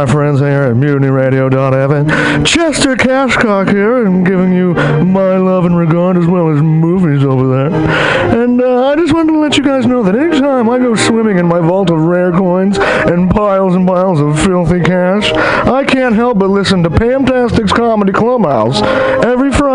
my friends here at MutinyRadio.fm. Chester Cashcock here, and giving you my love and regard as well as movies over there. And uh, I just wanted to let you guys know that anytime I go swimming in my vault of rare coins and piles and piles of filthy cash, I can't help but listen to Pamtastic's Comedy Clubhouse every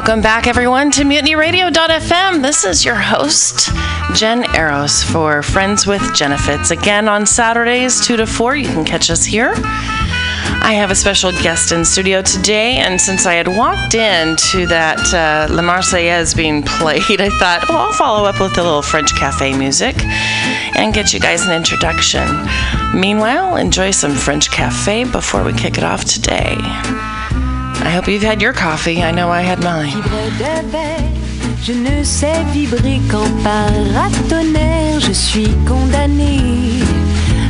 Welcome back, everyone, to MutinyRadio.fm. This is your host, Jen Eros, for Friends with Genefits. Again, on Saturdays, 2 to 4, you can catch us here. I have a special guest in studio today, and since I had walked in to that uh, La Marseillaise being played, I thought, well, I'll follow up with a little French cafe music and get you guys an introduction. Meanwhile, enjoy some French cafe before we kick it off today. I hope you've had your coffee. I know I had mine. Je ne sais vibrer qu'en paratonnerre, je suis condamné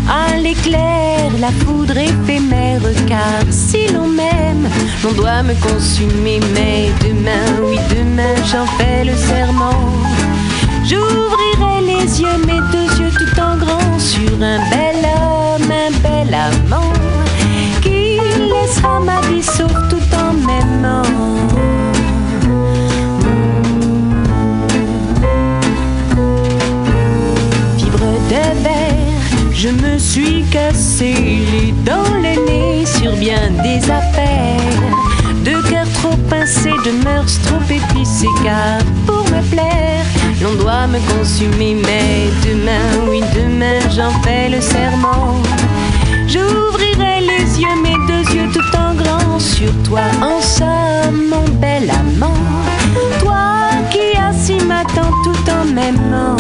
à l'éclair, la foudre éphémère, car si l'on m'aime, l'on doit me consumer, mais demain, oui demain, j'en fais le serment. J'ouvrirai les yeux, mes deux yeux tout en grand, sur un bel homme, un bel amant, qui laissera ma vie sauf je me suis cassé les dents, le nez sur bien des affaires. De cœur trop pincé, de mœurs trop épicées, car pour me plaire, l'on doit me consumer. Mais demain, oui, demain, j'en fais le serment. J'ouvrirai les yeux, mes deux yeux tout sur toi, en somme, mon bel amant. Toi qui as si m'attends tout en m'aimant.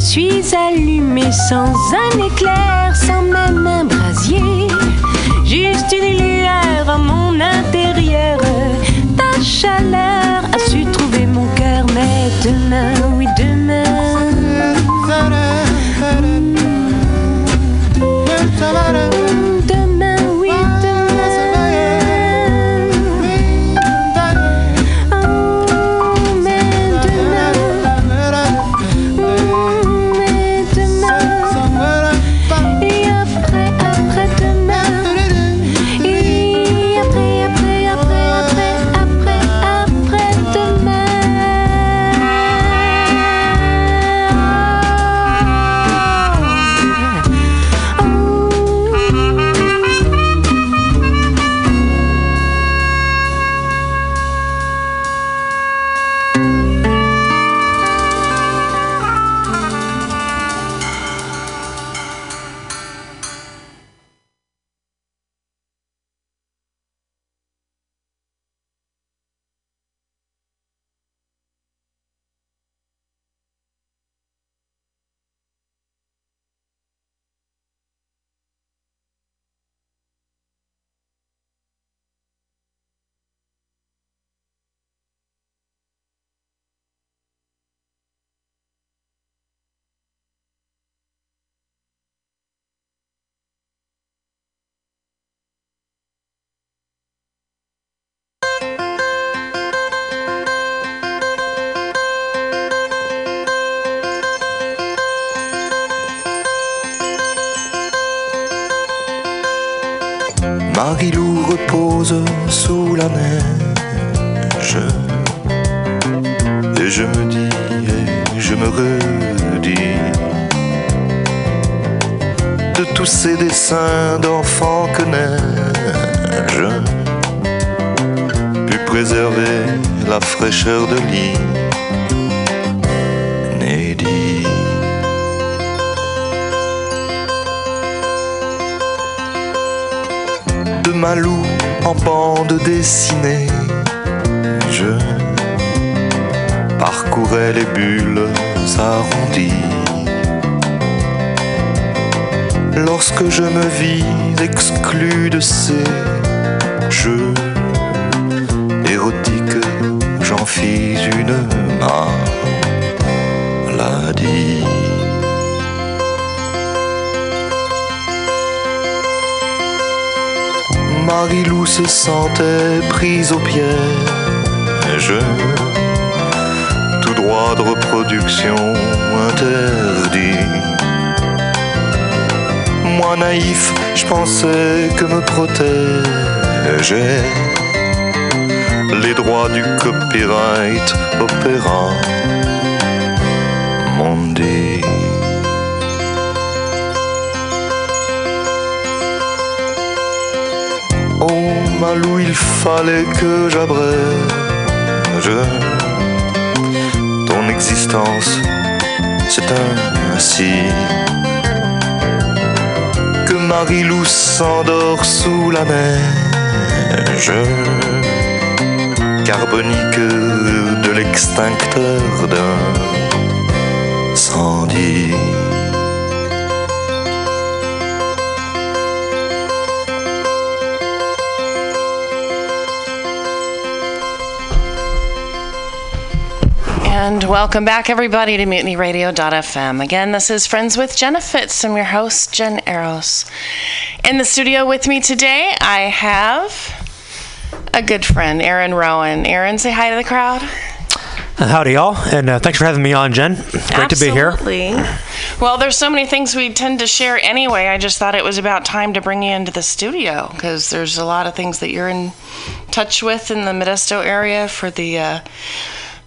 Suis allumée sans un éclair, sans même un brasier. Juste une lueur en mon intérieur. Ta chaleur a su trouver mon cœur, mais demain. Pensais que me protégeaient les droits du copyright opéra. Mondi. Oh Malou, il fallait que j'abrège ton existence. C'est ainsi que Marilou s'endort sous la neige carbonique de l'extincteur d'incendie. And welcome back, everybody, to MutinyRadio.fm. Again, this is Friends with Jenna Fitz. I'm your host, Jen Eros. In the studio with me today, I have a good friend, Aaron Rowan. Aaron, say hi to the crowd. Howdy, y'all, and uh, thanks for having me on, Jen. Great to be here. Absolutely. Well, there's so many things we tend to share anyway. I just thought it was about time to bring you into the studio because there's a lot of things that you're in touch with in the Modesto area for the uh,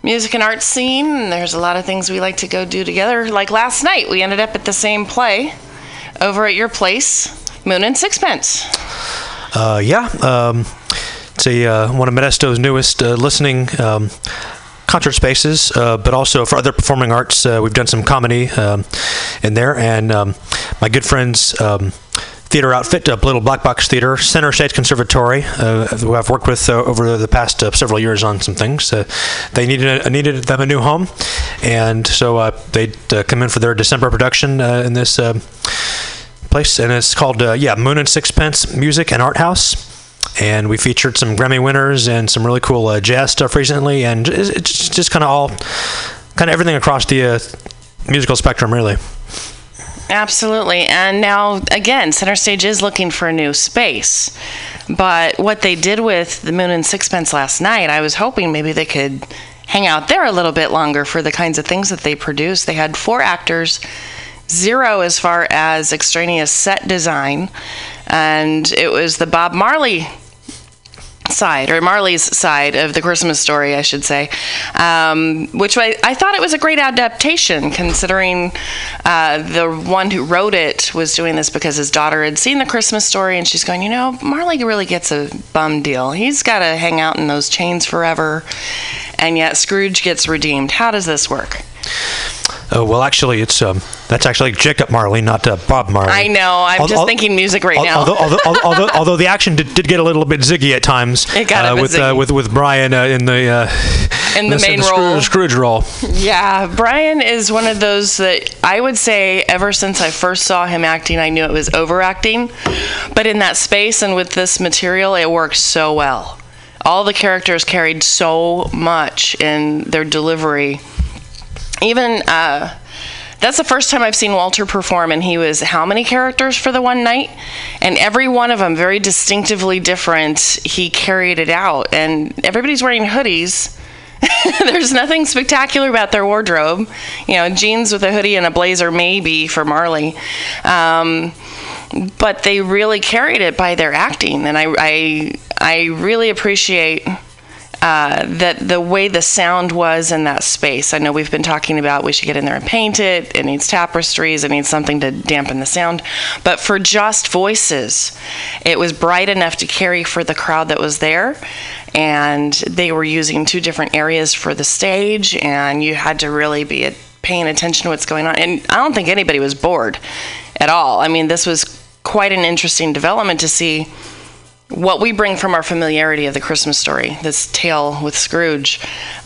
music and art scene. And there's a lot of things we like to go do together. Like last night, we ended up at the same play over at your place, Moon and Sixpence. Uh, yeah, um, it's a, uh, one of Modesto's newest uh, listening um, concert spaces, uh, but also for other performing arts. Uh, we've done some comedy um, in there, and um, my good friends um, theater outfit, uh, Little Black Box Theater, Center Stage Conservatory, uh, who I've worked with uh, over the past uh, several years on some things. Uh, they needed a, needed them a new home, and so uh, they come in for their December production in this uh, place, and it's called yeah Moon and Sixpence Music and Art House. And we featured some Grammy winners and some really cool jazz stuff recently, and it's it's just kind of all, kind of everything across the musical spectrum, really. Absolutely. And now, again, Center Stage is looking for a new space. But what they did with the Moon and Sixpence last night, I was hoping maybe they could hang out there a little bit longer for the kinds of things that they produce. They had four actors, zero as far as extraneous set design, and it was the Bob Marley side or Marley's side of the Christmas story, I should say, um, which I, I thought it was a great adaptation considering uh, the one who wrote it was doing this because his daughter had seen the Christmas story and she's going, you know, Marley really gets a bum deal. He's got to hang out in those chains forever, and yet Scrooge gets redeemed. How does this work? Uh, well, actually, it's um, that's actually Jacob Marley, not uh, Bob Marley. I know. I'm Al- just thinking music right Al- now. Although, although, although, although, although the action did, did get a little bit ziggy at times, It got a uh, bit with, uh, with with Brian uh, in the uh, In the main Scrooge, role. Scrooge role. Yeah, Brian is one of those that I would say ever since I first saw him acting, I knew it was overacting. But in that space and with this material, it worked so well. All the characters carried so much in their delivery. Even uh, that's the first time I've seen Walter perform, and he was how many characters for the one night? And every one of them very distinctively different. He carried it out, and everybody's wearing hoodies. There's nothing spectacular about their wardrobe. You know, jeans with a hoodie and a blazer, maybe for Marley. Um, but they really carried it by their acting, and I, I, I really appreciate uh, that the way the sound was in that space. I know we've been talking about we should get in there and paint it. It needs tapestries. It needs something to dampen the sound. But for just voices, it was bright enough to carry for the crowd that was there. And they were using two different areas for the stage, and you had to really be paying attention to what's going on. And I don't think anybody was bored at all. I mean, this was quite an interesting development to see what we bring from our familiarity of the Christmas story, this tale with Scrooge,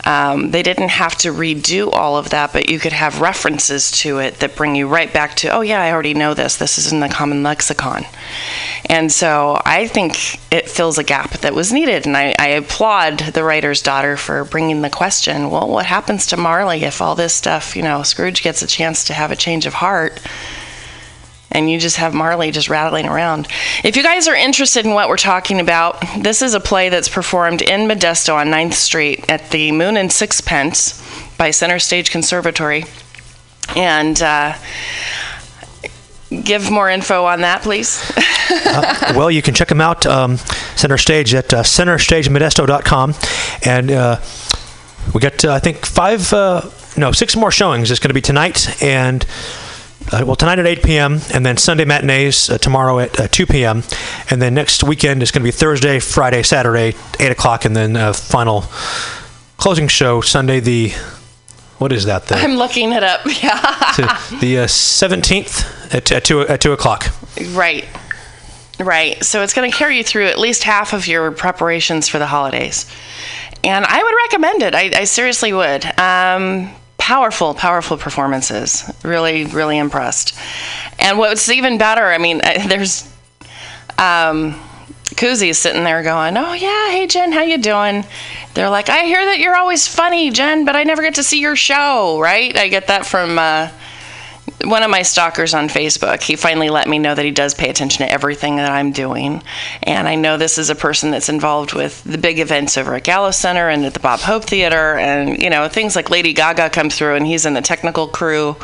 um, they didn't have to redo all of that, but you could have references to it that bring you right back to, oh, yeah, I already know this. This is in the common lexicon. And so I think it fills a gap that was needed. And I, I applaud the writer's daughter for bringing the question well, what happens to Marley if all this stuff, you know, Scrooge gets a chance to have a change of heart? And you just have Marley just rattling around. If you guys are interested in what we're talking about, this is a play that's performed in Modesto on 9th Street at the Moon and Sixpence by Center Stage Conservatory. And uh, give more info on that, please. Uh, well, you can check them out um, center stage at uh, centerstagemodesto.com, and uh, we got uh, I think five, uh, no, six more showings. It's going to be tonight and. Uh, well, tonight at 8 p.m., and then Sunday matinees uh, tomorrow at uh, 2 p.m., and then next weekend is going to be Thursday, Friday, Saturday, 8 o'clock, and then uh, final closing show Sunday the what is that? The, I'm looking it up. Yeah. the uh, 17th at, at two at two o'clock. Right. Right. So it's going to carry you through at least half of your preparations for the holidays. And I would recommend it. I, I seriously would. Um, powerful, powerful performances. Really, really impressed. And what's even better, I mean, there's um, Koozy's sitting there going, "Oh yeah, hey Jen, how you doing?" They're like, "I hear that you're always funny, Jen, but I never get to see your show." Right? I get that from uh, one of my stalkers on Facebook. He finally let me know that he does pay attention to everything that I'm doing, and I know this is a person that's involved with the big events over at Gallo Center and at the Bob Hope Theater, and you know things like Lady Gaga come through, and he's in the technical crew.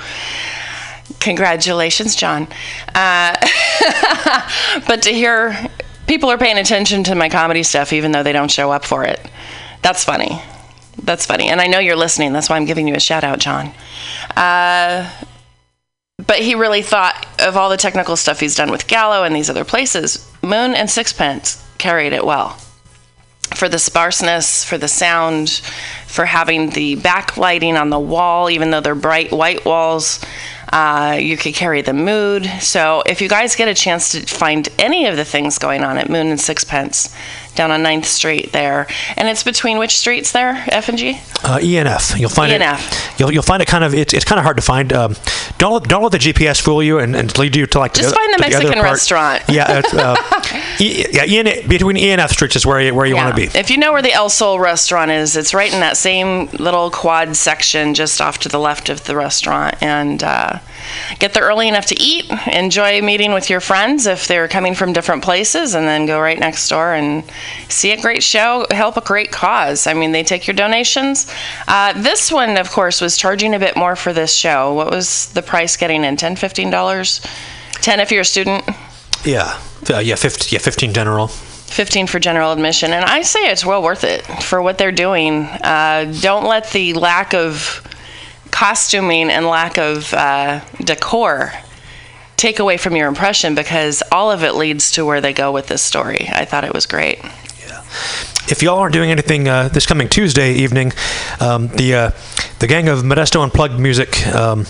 Congratulations, John. Uh, but to hear people are paying attention to my comedy stuff even though they don't show up for it, that's funny. That's funny. And I know you're listening. That's why I'm giving you a shout out, John. Uh, but he really thought of all the technical stuff he's done with Gallo and these other places. Moon and Sixpence carried it well for the sparseness, for the sound, for having the backlighting on the wall, even though they're bright white walls. Uh, you could carry the mood. So if you guys get a chance to find any of the things going on at Moon and Sixpence down on 9th Street there, and it's between which streets there, F and G? Uh, ENF. You'll find ENF. it. You'll, you'll find it kind of. It's, it's kind of hard to find. Um, don't let, don't let the GPS fool you and, and lead you to like. Just the, find the Mexican part. restaurant. Yeah, uh, e, yeah. EN, between ENF streets is where you, where you want to be. If you know where the El Sol restaurant is, it's right in that same little quad section just off to the left of the restaurant. And uh, get there early enough to eat, enjoy meeting with your friends if they're coming from different places, and then go right next door and see a great show, help a great cause. I mean, they take your donations. Uh, this one, of course, was charging a bit more for this show. What was the price getting in? $10, $15? 10 if you're a student? Yeah, uh, yeah, 15, yeah, 15 general. 15 for general admission and i say it's well worth it for what they're doing uh, don't let the lack of costuming and lack of uh, decor take away from your impression because all of it leads to where they go with this story i thought it was great Yeah. If y'all aren't doing anything uh, this coming Tuesday evening, um, the uh, the gang of Modesto Unplugged Music, um,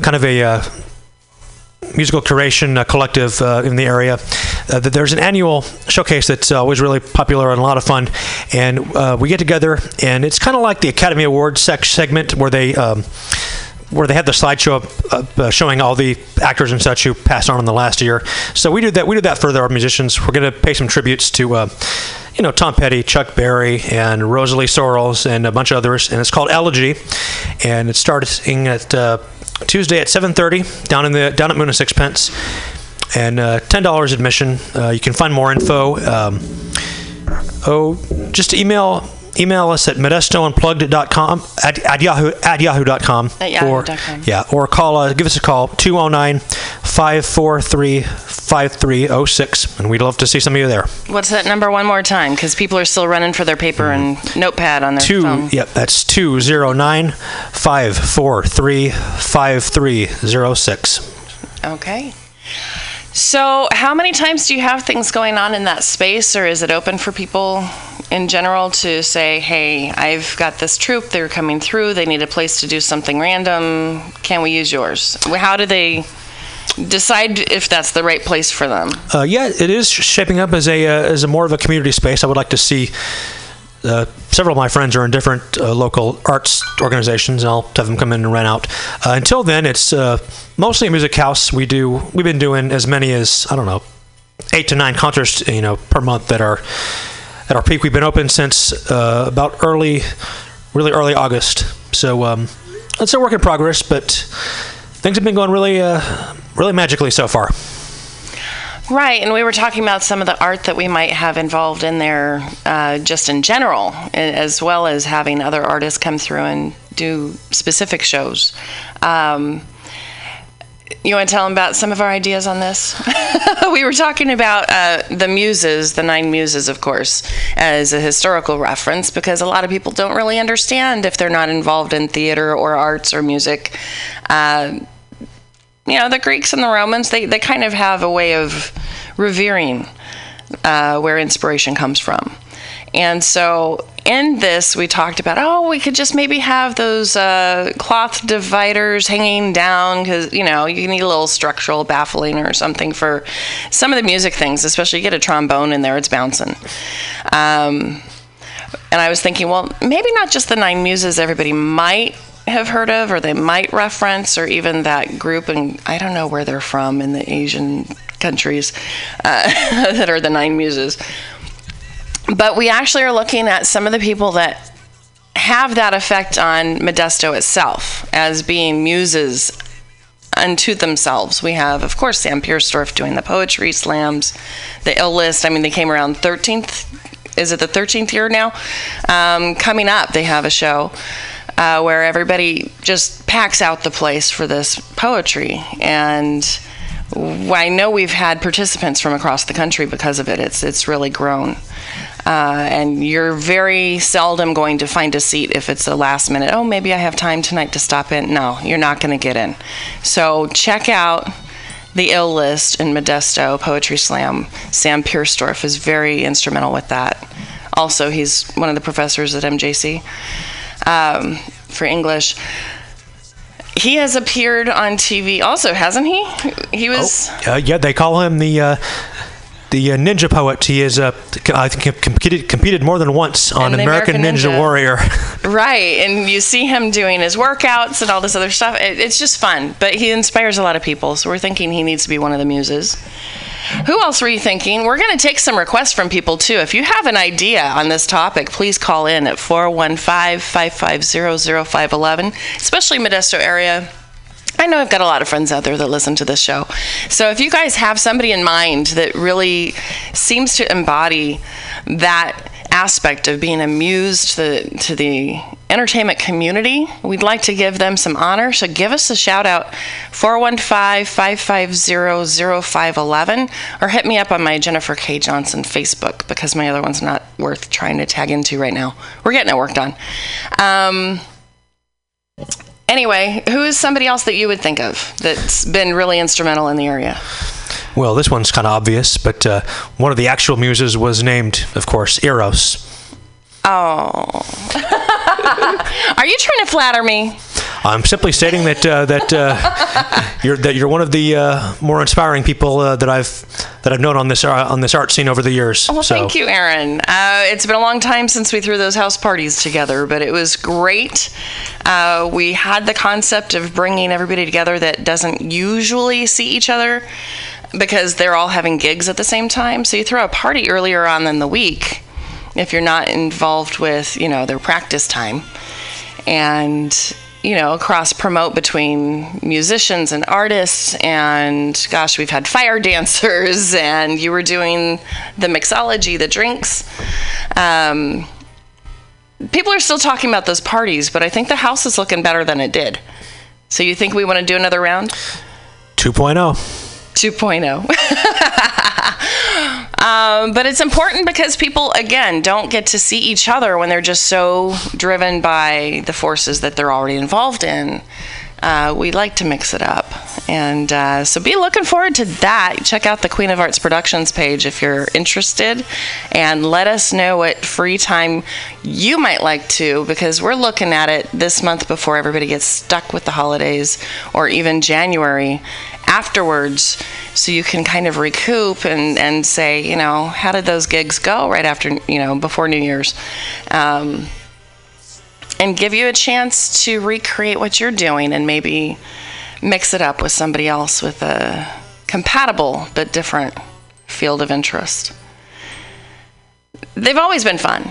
kind of a uh, musical curation uh, collective uh, in the area. Uh, there's an annual showcase that's always really popular and a lot of fun, and we get together, and it's kind of like the Academy Awards segment where they. Um, where they had the slideshow up, uh, showing all the actors and such who passed on in the last year. So we do that. We do that for our musicians. We're going to pay some tributes to, uh, you know, Tom Petty, Chuck Berry, and Rosalie Sorrells, and a bunch of others. And it's called Elegy, and it's starting at uh, Tuesday at 7:30 down in the down at Moon and Sixpence, and uh, ten dollars admission. Uh, you can find more info. Um, oh, just email email us at modestounplugged.com at, at yahoo at yahoo.com At or yeah or call uh, give us a call 209 543 5306 and we'd love to see some of you there. What's that number one more time? Because people are still running for their paper and notepad on their two phone. yep that's 209 543 5306 Okay. So, how many times do you have things going on in that space, or is it open for people in general to say, hey, I've got this troop, they're coming through, they need a place to do something random, can we use yours? How do they decide if that's the right place for them? Uh, yeah, it is shaping up as a uh, as a more of a community space. I would like to see. Uh, several of my friends are in different uh, local arts organizations, and I'll have them come in and rent out. Uh, until then, it's uh, mostly a music house. We do we've been doing as many as I don't know, eight to nine concerts, you know, per month that our at our peak. We've been open since uh, about early, really early August. So um, it's a work in progress, but things have been going really, uh, really magically so far. Right, and we were talking about some of the art that we might have involved in there uh, just in general, as well as having other artists come through and do specific shows. Um, you want to tell them about some of our ideas on this? we were talking about uh, the muses, the nine muses, of course, as a historical reference because a lot of people don't really understand if they're not involved in theater or arts or music. Uh, you know, the Greeks and the Romans, they, they kind of have a way of revering uh, where inspiration comes from. And so in this, we talked about, oh, we could just maybe have those uh, cloth dividers hanging down because, you know, you need a little structural baffling or something for some of the music things, especially you get a trombone in there, it's bouncing. Um, and I was thinking, well, maybe not just the Nine Muses everybody might have heard of or they might reference, or even that group, and I don't know where they're from in the Asian countries uh, that are the Nine Muses. But we actually are looking at some of the people that have that effect on Modesto itself as being muses unto themselves. We have, of course, Sam Pierstorff doing the poetry slams, the ill list. I mean, they came around 13th. Is it the 13th year now? Um, coming up, they have a show uh, where everybody just packs out the place for this poetry. And I know we've had participants from across the country because of it. It's it's really grown. Uh, and you're very seldom going to find a seat if it's a last minute. Oh, maybe I have time tonight to stop in. No, you're not going to get in. So check out the ill list in Modesto Poetry Slam. Sam Pierstorff is very instrumental with that. Also, he's one of the professors at MJC um, for English. he has appeared on TV also, hasn't he? He was. Uh, yeah, they call him the uh, the uh, ninja poet. He is uh, I think competed competed more than once on American, American Ninja, Ninja. Warrior. Right, and you see him doing his workouts and all this other stuff. It, it's just fun, but he inspires a lot of people. So we're thinking he needs to be one of the muses. Who else were you thinking? We're going to take some requests from people too. If you have an idea on this topic, please call in at 415 550 0511, especially Modesto area. I know I've got a lot of friends out there that listen to this show. So if you guys have somebody in mind that really seems to embody that aspect of being amused to the, to the entertainment community, we'd like to give them some honor. So give us a shout out 415-550-0511 or hit me up on my Jennifer K. Johnson Facebook because my other one's not worth trying to tag into right now. We're getting it worked on. Um, Anyway, who is somebody else that you would think of that's been really instrumental in the area? well, this one's kind of obvious, but uh, one of the actual muses was named, of course, Eros. Oh. Are you trying to flatter me? I'm simply stating that uh, that uh, you're that you're one of the uh, more inspiring people uh, that I've that I've known on this on this art scene over the years. Well, so, thank you, Aaron. Uh, it's been a long time since we threw those house parties together, but it was great. Uh, we had the concept of bringing everybody together that doesn't usually see each other because they're all having gigs at the same time. So you throw a party earlier on in the week if you're not involved with, you know, their practice time. And you know, cross promote between musicians and artists. And gosh, we've had fire dancers, and you were doing the mixology, the drinks. Um, people are still talking about those parties, but I think the house is looking better than it did. So you think we want to do another round? 2.0. 2.0. um, but it's important because people, again, don't get to see each other when they're just so driven by the forces that they're already involved in. Uh, we like to mix it up. And uh, so be looking forward to that. Check out the Queen of Arts Productions page if you're interested. And let us know what free time you might like to, because we're looking at it this month before everybody gets stuck with the holidays or even January afterwards so you can kind of recoup and, and say, you know, how did those gigs go right after, you know, before New Year's? Um, and give you a chance to recreate what you're doing and maybe mix it up with somebody else with a compatible but different field of interest. They've always been fun,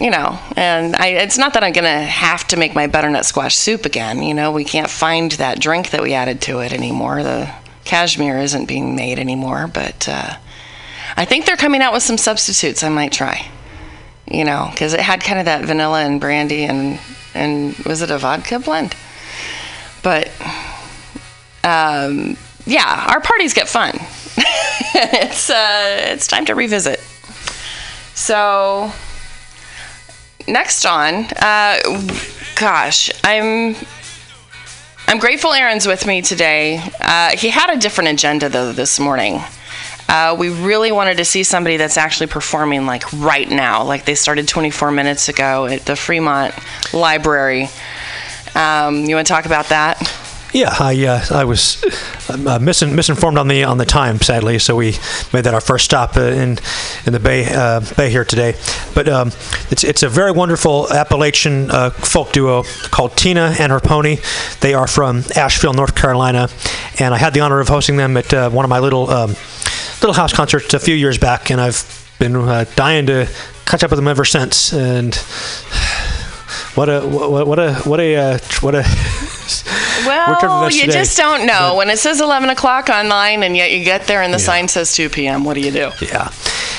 you know, and I, it's not that I'm going to have to make my butternut squash soup again. You know, we can't find that drink that we added to it anymore. The cashmere isn't being made anymore, but uh, I think they're coming out with some substitutes I might try you know, because it had kind of that vanilla and brandy and and was it a vodka blend? But um, yeah, our parties get fun. it's uh, it's time to revisit. So next on, uh, gosh, I'm I'm grateful Aaron's with me today. Uh, he had a different agenda though this morning. Uh, we really wanted to see somebody that's actually performing like right now, like they started 24 minutes ago at the Fremont Library. Um, you want to talk about that? Yeah, I uh, I was uh, misin- misinformed on the on the time, sadly. So we made that our first stop uh, in in the bay uh, bay here today. But um, it's it's a very wonderful Appalachian uh, folk duo called Tina and her pony. They are from Asheville, North Carolina, and I had the honor of hosting them at uh, one of my little um, little house concerts a few years back, and I've been uh, dying to catch up with them ever since. And what a what, what a what a uh, what a Well, you today. just don't know. when it says 11 o'clock online and yet you get there and the sign says 2 p.m., what do you do? Yeah.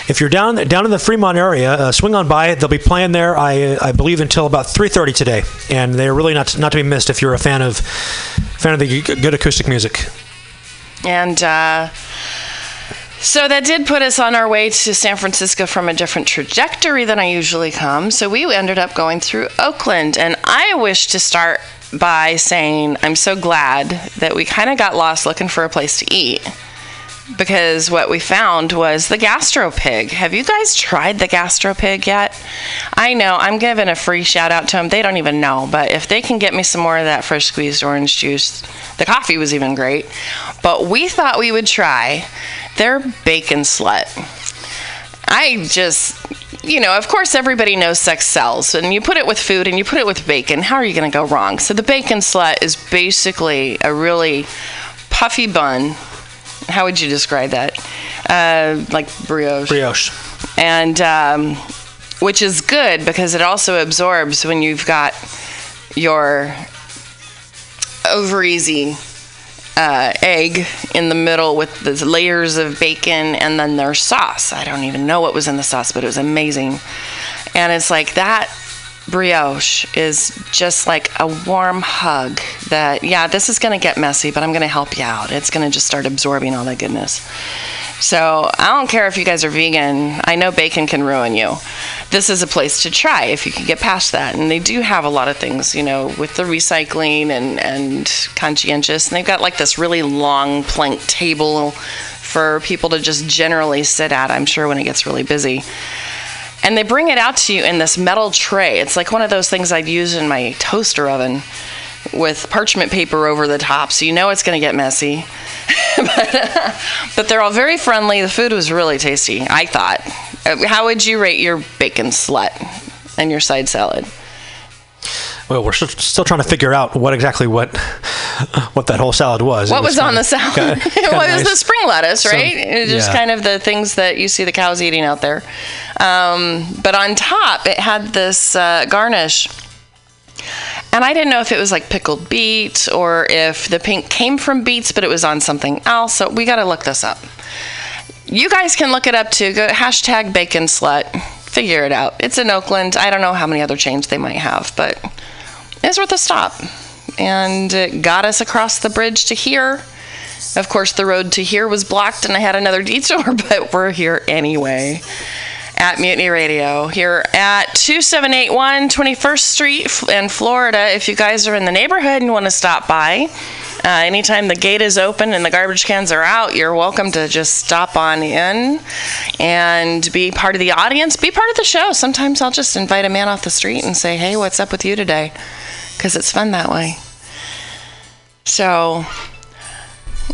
If you're down down in the Fremont area, uh, swing on by. They'll be playing there, I I believe, until about 3:30 today, and they're really not not to be missed if you're a fan of fan of the good acoustic music. And uh, so that did put us on our way to San Francisco from a different trajectory than I usually come. So we ended up going through Oakland. And I wish to start by saying I'm so glad that we kind of got lost looking for a place to eat. Because what we found was the Gastropig. Have you guys tried the Gastropig yet? I know I'm giving a free shout out to them. They don't even know, but if they can get me some more of that fresh squeezed orange juice, the coffee was even great. But we thought we would try their bacon slut. I just, you know, of course, everybody knows sex sells, and you put it with food and you put it with bacon. How are you going to go wrong? So, the bacon slut is basically a really puffy bun. How would you describe that? Uh, like brioche. Brioche. And um, which is good because it also absorbs when you've got your over easy uh, egg in the middle with the layers of bacon and then their sauce. I don't even know what was in the sauce, but it was amazing. And it's like that brioche is just like a warm hug that, yeah, this is going to get messy, but I'm going to help you out. It's going to just start absorbing all that goodness. So I don't care if you guys are vegan. I know bacon can ruin you. This is a place to try if you can get past that. And they do have a lot of things, you know, with the recycling and, and conscientious. And they've got like this really long plank table for people to just generally sit at, I'm sure, when it gets really busy. And they bring it out to you in this metal tray. It's like one of those things I'd use in my toaster oven with parchment paper over the top, so you know it's going to get messy. but, but they're all very friendly. The food was really tasty, I thought. Uh, How would you rate your bacon slut and your side salad? Well, we're still, trying to figure out what exactly what what that whole salad was. It What was, on kinda- the salad? kinda- it kinda was nice. the spring lettuce, Some- right? it was just yeah. kind of the things that you see the cows eating out there. Um, but on top, it had this uh, garnish. And I didn't know if it was like pickled beets or if the pink came from beets, but it was on something else. So we got to look this up. You guys can look it up too. Go hashtag bacon slut. Figure it out. It's in Oakland. I don't know how many other chains they might have, but it's worth a stop. And it got us across the bridge to here. Of course, the road to here was blocked and I had another detour, but we're here anyway at Mutiny Radio here at 2781 21st Street in Florida. If you guys are in the neighborhood and want to stop by, uh, anytime the gate is open and the garbage cans are out, you're welcome to just stop on in and be part of the audience, be part of the show. Sometimes I'll just invite a man off the street and say, hey, what's up with you today? Because it's fun that way. So,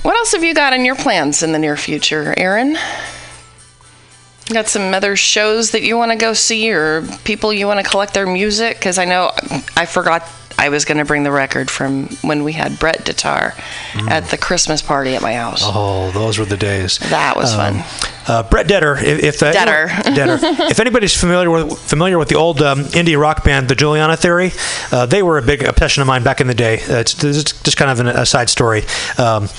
what else have you got in your plans in the near future, Aaron? Got some other shows that you want to go see or people you want to collect their music? Because I know I forgot I was going to bring the record from when we had Brett Detar at the Christmas party at my house. Oh, those were the days. That was Um, fun. Uh, Brett Detar, if, if uh, Detter. Detter. If anybody's familiar with familiar with the old um, indie rock band, the Juliana Theory, uh, they were a big obsession of mine back in the day. Uh, it's, this just kind of an, a side story, um,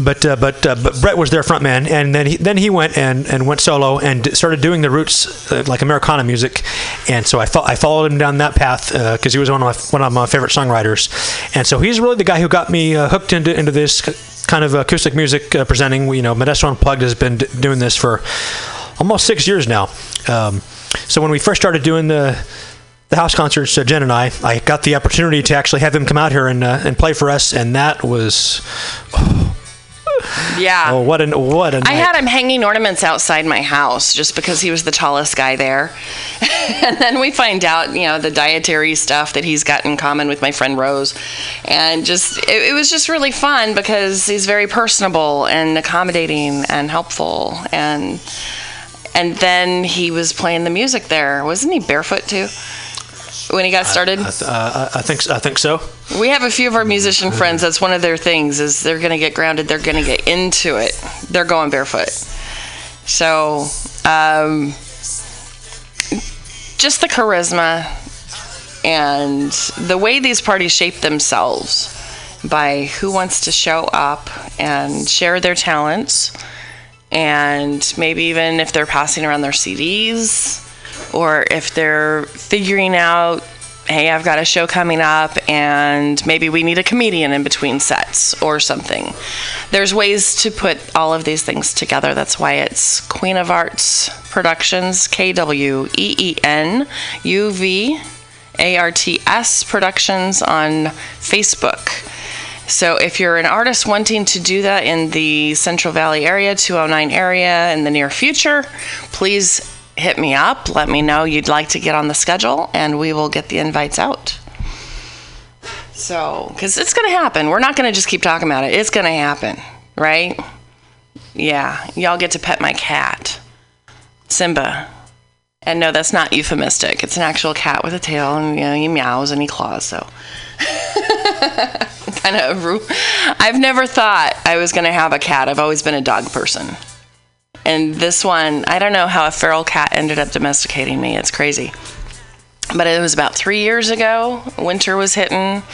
but uh, but uh, but Brett was their frontman, and then he then he went and, and went solo and started doing the roots uh, like Americana music, and so I fo- I followed him down that path because he was one of my one of my favorite songwriters, and so he's really the guy who got me uh, hooked into into this kind of acoustic music uh, presenting. You know, Modesto Unplugged has been d- doing this for almost six years now. Um, so when we first started doing the the house concerts, uh, Jen and I, I got the opportunity to actually have him come out here and uh, and play for us, and that was Yeah. oh what an what a night. I had him hanging ornaments outside my house just because he was the tallest guy there. and then we find out, you know, the dietary stuff that he's got in common with my friend Rose. And just, it, it was just really fun because he's very personable and accommodating and helpful. And, and then he was playing the music there. Wasn't he barefoot too? When he got started? I, uh, I I think I think so. We have a few of our musician friends. That's one of their things is they're going to get grounded. They're going to get into it. They're going barefoot. So, um, just the charisma and the way these parties shape themselves by who wants to show up and share their talents, and maybe even if they're passing around their CDs or if they're figuring out hey, I've got a show coming up and maybe we need a comedian in between sets or something. There's ways to put all of these things together. That's why it's Queen of Arts Productions, K W E E N U V A R T S Productions on Facebook. So if you're an artist wanting to do that in the Central Valley area, 209 area in the near future, please hit me up. Let me know you'd like to get on the schedule and we will get the invites out. So, because it's going to happen. We're not going to just keep talking about it. It's going to happen, right? Yeah, y'all get to pet my cat, Simba. And no, that's not euphemistic. It's an actual cat with a tail, and you know, he meows and he claws. So, kind of. I've never thought I was going to have a cat. I've always been a dog person. And this one, I don't know how a feral cat ended up domesticating me. It's crazy. But it was about three years ago. Winter was hitting,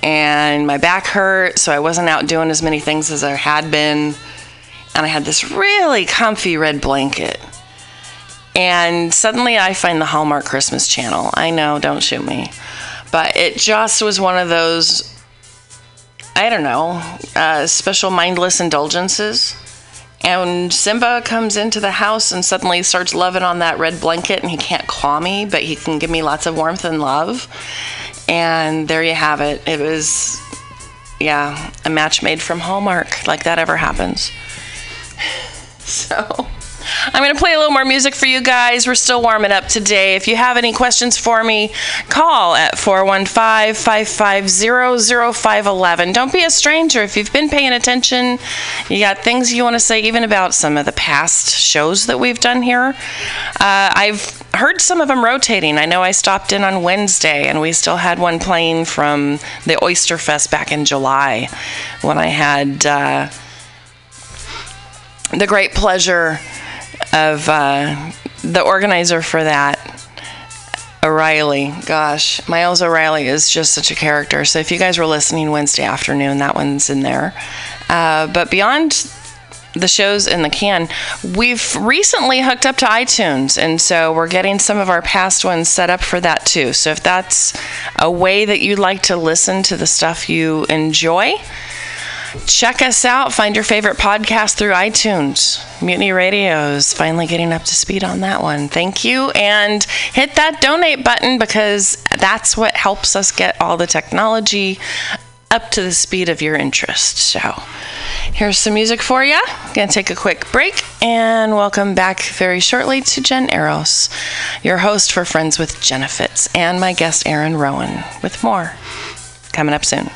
and my back hurt, so I wasn't out doing as many things as I had been. And I had this really comfy red blanket. And suddenly I find the Hallmark Christmas channel. I know, don't shoot me. But it just was one of those, I don't know, uh, special mindless indulgences. And Simba comes into the house and suddenly starts loving on that red blanket, and he can't claw me, but he can give me lots of warmth and love. And there you have it. It was, yeah, a match made from Hallmark, like that ever happens. So. I'm going to play a little more music for you guys. We're still warming up today. If you have any questions for me, call at 415 550 0511. Don't be a stranger. If you've been paying attention, you got things you want to say, even about some of the past shows that we've done here. Uh, I've heard some of them rotating. I know I stopped in on Wednesday and we still had one playing from the Oyster Fest back in July when I had. Uh, the great pleasure of uh, the organizer for that, O'Reilly. Gosh, Miles O'Reilly is just such a character. So if you guys were listening Wednesday afternoon, that one's in there. Uh, but beyond the shows in the can, we've recently hooked up to iTunes, and so we're getting some of our past ones set up for that too. So if that's a way that you'd like to listen to the stuff you enjoy, check us out. Find your favorite podcast through iTunes. Mutiny Radio is finally getting up to speed on that one. Thank you. And hit that donate button because that's what helps us get all the technology up to the speed of your interest. So here's some music for you. Gonna take a quick break and welcome back very shortly to Jen Eros, your host for Friends with Jennifer, and my guest Aaron Rowan with more coming up soon.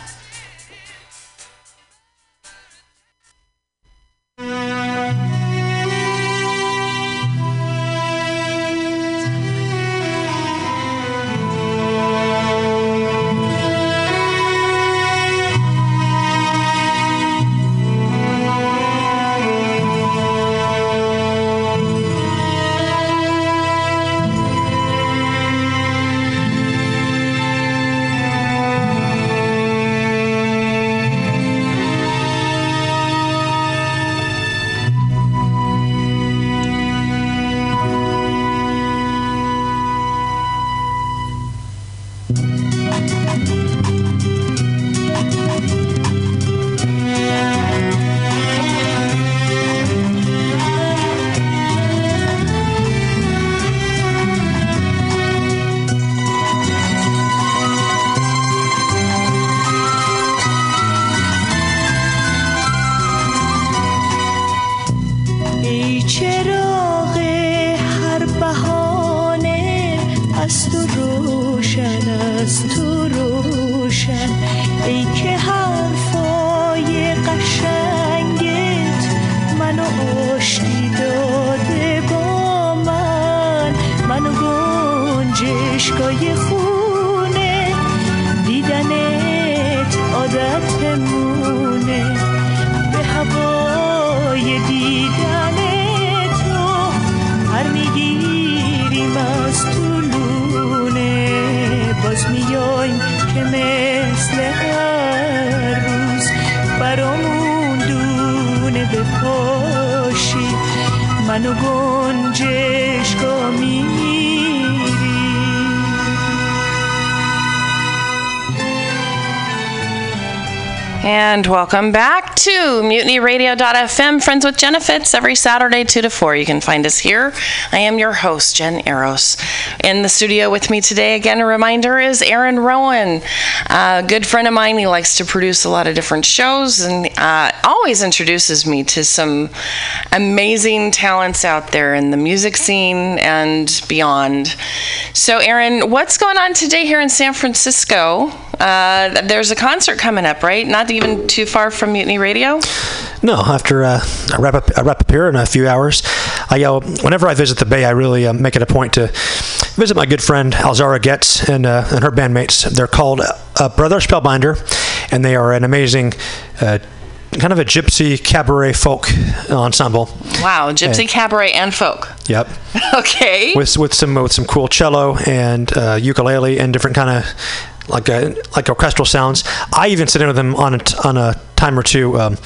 Welcome back to MutinyRadio.fm, Friends with Jennifer. Every Saturday, 2 to 4. You can find us here. I am your host, Jen Eros. In the studio with me today, again, a reminder is Aaron Rowan. A good friend of mine. He likes to produce a lot of different shows and uh, always introduces me to some amazing talents out there in the music scene and beyond. So, Aaron, what's going on today here in San Francisco? Uh, there's a concert coming up, right? Not even too far from Mutiny Radio. No, after uh, I wrap up, I wrap up here in a few hours. I uh, whenever I visit the Bay, I really uh, make it a point to visit my good friend Alzara Getz and uh, and her bandmates. They're called uh, Brother Spellbinder, and they are an amazing. Uh, kind of a gypsy cabaret folk ensemble. Wow, gypsy And- cabaret and folk. Yep. Okay. with with some with some cool cello and uh, ukulele and different kind of like uh like orchestral sounds. I even sit in with them on a t- on a time or two. Um,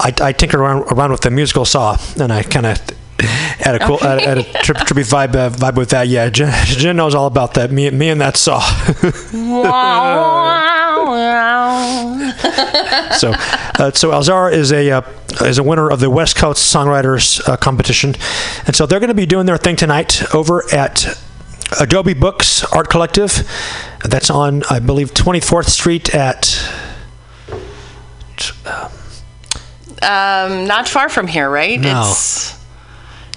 I, I tinker around around with the musical saw, and I kind of. had a cool, at, at a tri- tribute vibe, uh, vibe with that, yeah. Jen, Jen knows all about that. Me, me and that saw. Wow. So, uh, so Alzara is a uh, is a winner of the West Coast Songwriters uh, competition, and so they're going to be doing their thing tonight over at Adobe Books Art Collective. That's on, I believe, 24th Street at. Um, not far from here, right? No. It's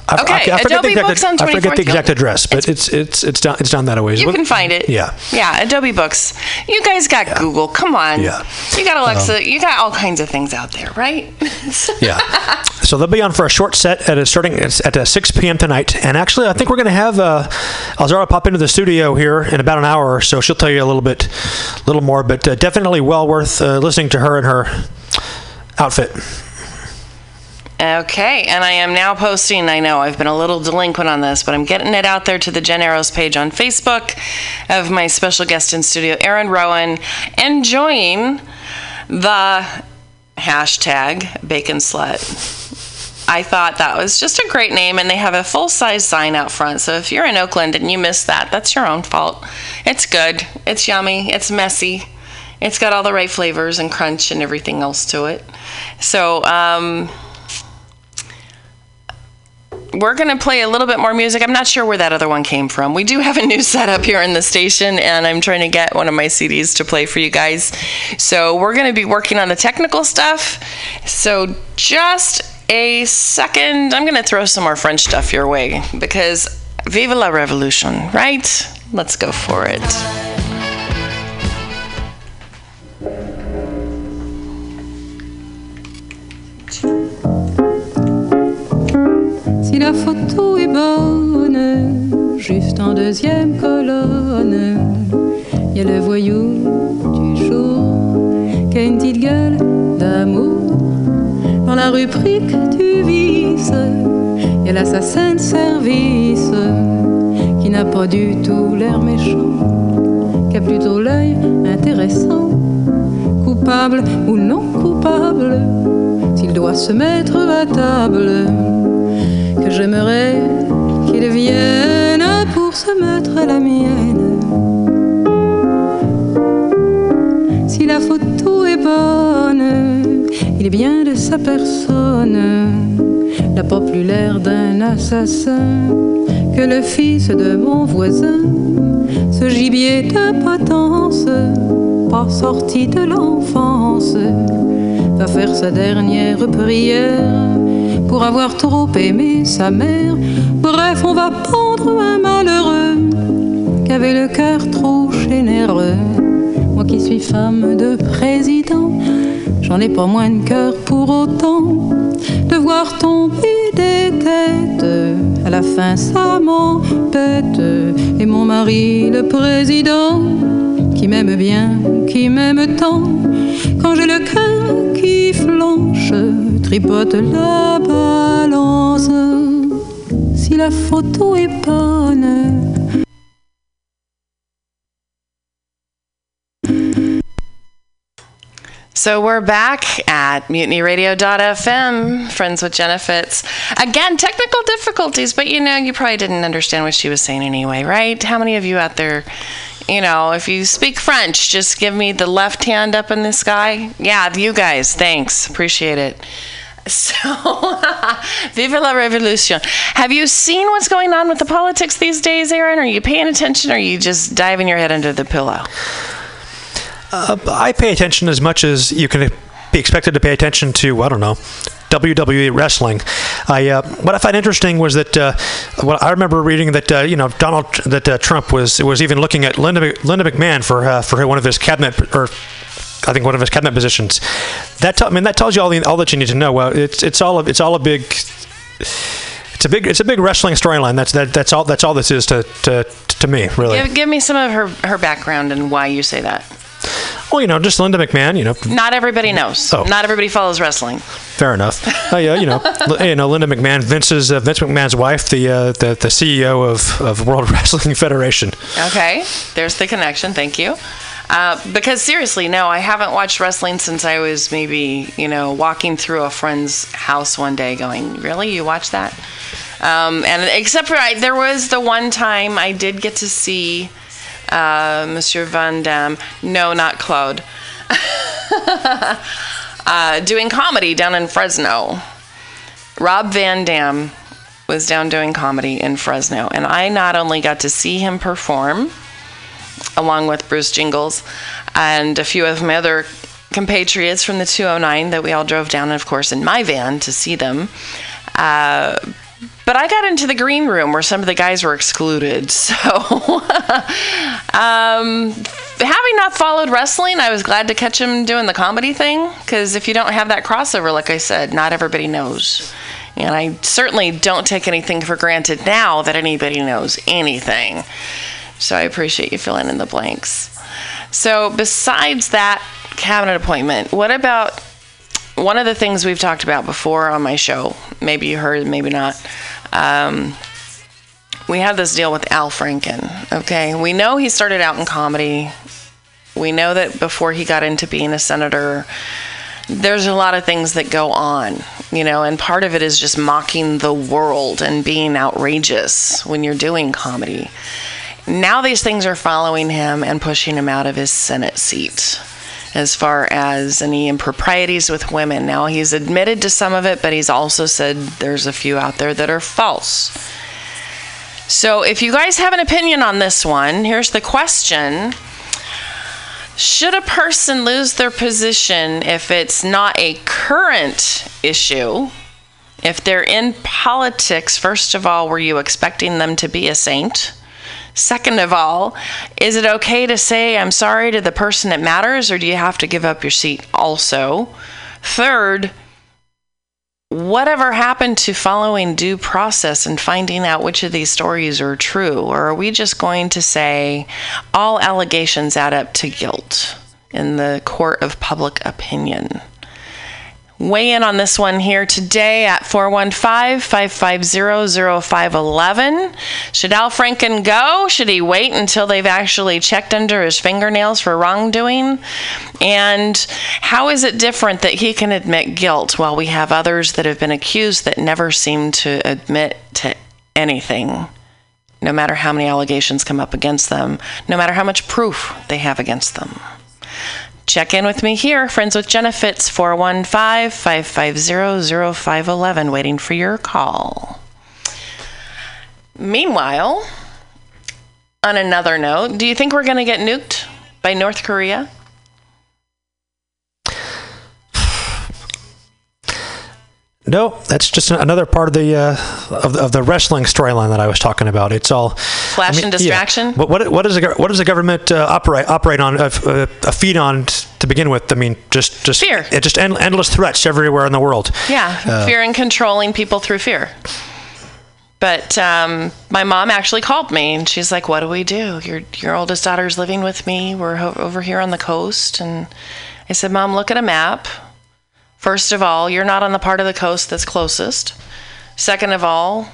I, Okay, I, I forget Adobe the exact, Books on I forget the exact address, but it's it's it's down it's down that a ways. you can find it. Yeah. Yeah, Adobe Books. You guys got Google. Come on. Yeah. Um, You got Alexa. you got all kinds of things out there, right? Yeah. so they'll be on for a short set at a, starting at uh, 6 p.m. tonight. And actually, I think we're going to have uh, Alzara pop into the studio here in about an hour or so. She'll tell you a little bit, little more, but uh, definitely well worth uh, listening to her and her outfit. Okay, and I am now posting. I know I've been a little delinquent on this, but I'm getting it out there to the Jen Eros page on Facebook of my special guest in studio, Aaron Rowan, enjoying the hashtag Bacon Slut. I thought that was just a great name, and they have a full size sign out front. So if you're in Oakland and you missed that, that's your own fault. It's good, it's yummy, it's messy, it's got all the right flavors and crunch and everything else to it. So, um, we're going to play a little bit more music. I'm not sure where that other one came from. We do have a new setup here in the station, and I'm trying to get one of my CDs to play for you guys. So we're going to be working on the technical stuff. So just a second. I'm going to throw some more French stuff your way because vive la Revolution, right? Let's go for it. Si la photo est bonne, juste en deuxième colonne, y a le voyou du jour qui a une petite gueule d'amour. Dans la rubrique du vice, y a l'assassin de service qui n'a pas du tout l'air méchant, qui a plutôt l'œil intéressant, coupable ou non coupable, s'il doit se mettre à table j'aimerais qu'il vienne pour se mettre à la mienne. Si la photo est bonne, il est bien de sa personne, n'a pas plus l'air d'un assassin que le fils de mon voisin, ce gibier de potence, pas sorti de l'enfance, va faire sa dernière prière pour avoir trop aimé sa mère. Bref, on va pendre un malheureux qui avait le cœur trop généreux. Moi qui suis femme de président, j'en ai pas moins de cœur pour autant de voir tomber des têtes. À la fin, ça m'embête. Et mon mari, le président, qui m'aime bien, qui m'aime tant, quand j'ai le cœur qui flanche, tripote la balance. Si la photo est bonne, So we're back at mutinyradio.fm, friends with Jennifer. Again, technical difficulties, but you know, you probably didn't understand what she was saying anyway, right? How many of you out there You know, if you speak French, just give me the left hand up in the sky. Yeah, you guys, thanks. Appreciate it. So, vive la revolution. Have you seen what's going on with the politics these days, Aaron? Are you paying attention or are you just diving your head under the pillow? Uh, I pay attention as much as you can be expected to pay attention to. I don't know. WWE wrestling. I uh, what I find interesting was that uh, well, I remember reading that uh, you know Donald that uh, Trump was was even looking at Linda, Linda McMahon for uh, for one of his cabinet or I think one of his cabinet positions. That t- I mean that tells you all the all that you need to know. Well, it's it's all a, it's all a big it's a big it's a big wrestling storyline. That's that that's all that's all this is to to, to me really. Give, give me some of her, her background and why you say that. Well, you know, just Linda McMahon. You know, Not everybody knows. Oh. Not everybody follows wrestling. Fair enough. Oh yeah, you know, you know, Linda McMahon, Vince's uh, Vince McMahon's wife, the uh, the the CEO of of World Wrestling Federation. Okay, there's the connection. Thank you. Uh, because seriously, no, I haven't watched wrestling since I was maybe, you know, walking through a friend's house one day going, Really? You watch that? Um, and except for I, there was the one time I did get to see uh, Monsieur Van Damme. No, not Claude. uh, doing comedy down in Fresno. Rob Van Dam was down doing comedy in Fresno, and I not only got to see him perform, along with Bruce Jingles and a few of my other compatriots from the 209 that we all drove down, of course, in my van to see them. Uh, but I got into the green room where some of the guys were excluded. So, um, having not followed wrestling, I was glad to catch him doing the comedy thing. Because if you don't have that crossover, like I said, not everybody knows. And I certainly don't take anything for granted now that anybody knows anything. So I appreciate you filling in the blanks. So, besides that cabinet appointment, what about one of the things we've talked about before on my show? Maybe you heard, maybe not. Um, we have this deal with Al Franken. Okay, we know he started out in comedy. We know that before he got into being a senator, there's a lot of things that go on, you know, and part of it is just mocking the world and being outrageous when you're doing comedy. Now these things are following him and pushing him out of his Senate seat as far as any improprieties with women. Now he's admitted to some of it, but he's also said there's a few out there that are false. So if you guys have an opinion on this one, here's the question. Should a person lose their position if it's not a current issue? If they're in politics, first of all, were you expecting them to be a saint? Second of all, is it okay to say I'm sorry to the person it matters, or do you have to give up your seat also? Third, whatever happened to following due process and finding out which of these stories are true? Or are we just going to say all allegations add up to guilt in the court of public opinion? Weigh in on this one here today at 415 550 0511. Should Al Franken go? Should he wait until they've actually checked under his fingernails for wrongdoing? And how is it different that he can admit guilt while we have others that have been accused that never seem to admit to anything? No matter how many allegations come up against them, no matter how much proof they have against them. Check in with me here, Friends with Genefits, 415 550 0511, waiting for your call. Meanwhile, on another note, do you think we're going to get nuked by North Korea? No, that's just another part of the uh, of, the, of the wrestling storyline that I was talking about. It's all Flash and yeah. distraction? But what what does the, what does the government uh, operate operate on uh, uh, a feed on to begin with? I mean, just just Fear. It just end, endless threats everywhere in the world. Yeah, Uh, fear and controlling people through fear. But um, my mom actually called me and she's like, "What do we do? Your your oldest daughter's living with me. We're ho- over here on the coast." And I said, "Mom, look at a map. First of all, you're not on the part of the coast that's closest. Second of all,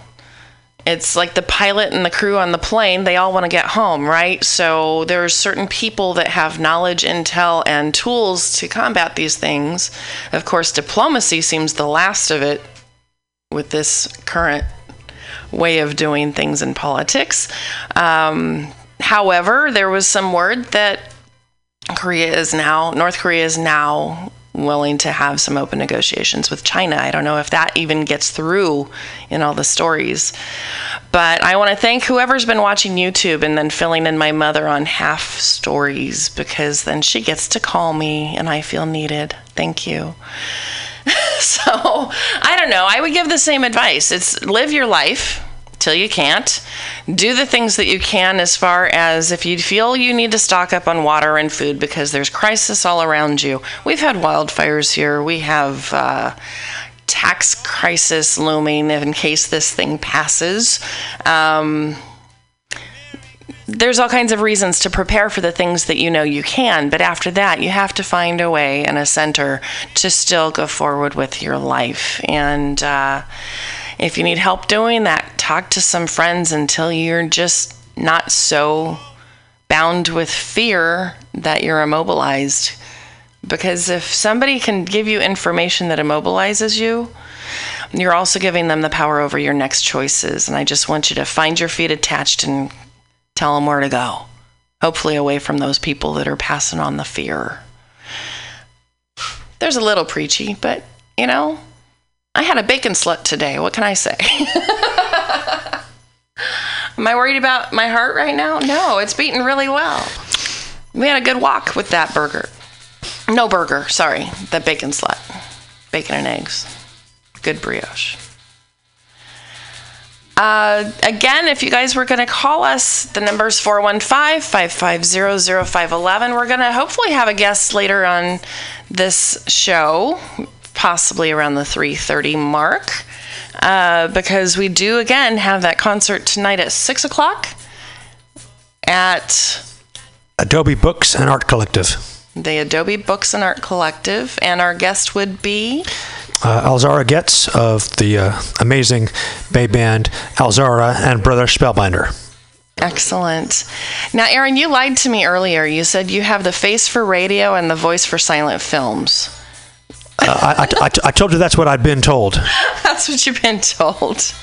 it's like the pilot and the crew on the plane, they all want to get home, right? So there's certain people that have knowledge, intel, and tools to combat these things. Of course, diplomacy seems the last of it with this current way of doing things in politics. Um, however, there was some word that Korea is now, North Korea is now willing to have some open negotiations with China. I don't know if that even gets through in all the stories. But I want to thank whoever's been watching YouTube and then filling in my mother on half stories because then she gets to call me and I feel needed. Thank you. so, I don't know. I would give the same advice. It's live your life till you can't. Do the things that you can as far as if you feel you need to stock up on water and food because there's crisis all around you. We've had wildfires here. We have uh, tax crisis looming in case this thing passes. Um, there's all kinds of reasons to prepare for the things that you know you can, but after that, you have to find a way and a center to still go forward with your life. And uh, if you need help doing that, talk to some friends until you're just not so bound with fear that you're immobilized. Because if somebody can give you information that immobilizes you, you're also giving them the power over your next choices. And I just want you to find your feet attached and tell them where to go. Hopefully, away from those people that are passing on the fear. There's a little preachy, but you know, I had a bacon slut today. What can I say? Am I worried about my heart right now? No, it's beating really well. We had a good walk with that burger. No burger, sorry, the bacon slut. Bacon and eggs. Good brioche. Uh, again, if you guys were going to call us, the number is 415 550 0511. We're going to hopefully have a guest later on this show, possibly around the 3.30 mark, uh, because we do, again, have that concert tonight at 6 o'clock at Adobe Books and Art Collective. the Adobe Books and Art Collective, and our guest would be... Uh, Alzara Getz of the uh, amazing Bay band Alzara and Brother Spellbinder. Excellent. Now, Aaron, you lied to me earlier. You said you have the face for radio and the voice for silent films. I, I, I, I told you that's what I'd been told. That's what you've been told.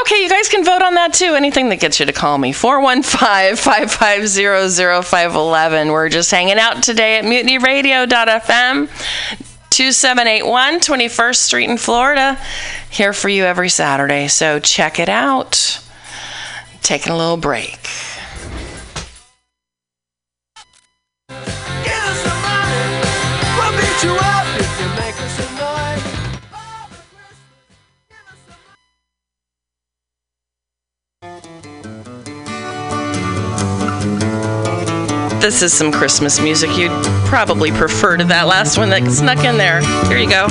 Okay, you guys can vote on that too. Anything that gets you to call me. 415 550 0511. We're just hanging out today at mutinyradio.fm. 2781 21st Street in Florida. Here for you every Saturday. So check it out. Taking a little break. This is some Christmas music you'd probably prefer to that last one that snuck in there. Here you go.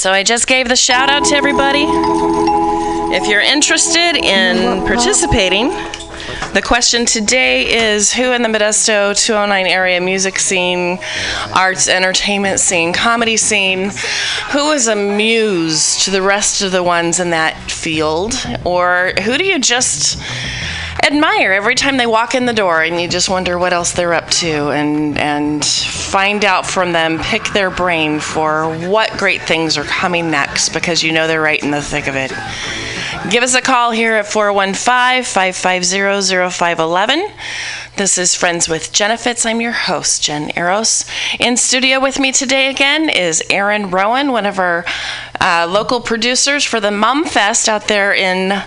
So I just gave the shout out to everybody. If you're interested in participating, the question today is who in the Modesto 209 area music scene, arts, entertainment scene, comedy scene, who is a muse to the rest of the ones in that field? Or who do you just admire every time they walk in the door and you just wonder what else they're up to and and find out from them pick their brain for what great things are coming next because you know they're right in the thick of it. Give us a call here at 415-550-0511 this is friends with jennifer i'm your host jen eros. In studio with me today again is aaron rowan one of our uh, local producers for the mum fest out there in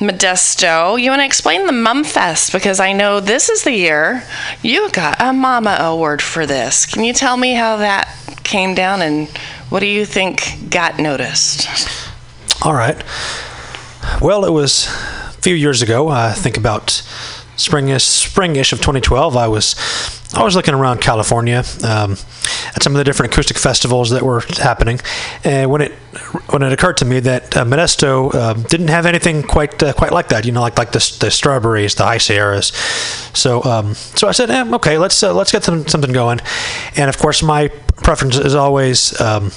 Modesto, you want to explain the Mum Fest because I know this is the year you got a Mama Award for this. Can you tell me how that came down and what do you think got noticed? All right. Well, it was a few years ago. I think about springish, springish of 2012. I was I was looking around California um, at some of the different acoustic festivals that were happening, and when it when it occurred to me that uh, Modesto uh, didn't have anything quite uh, quite like that, you know, like like the, the strawberries, the high Sierras. So um, so I said, eh, okay, let's uh, let's get some, something going, and of course my preference is always um,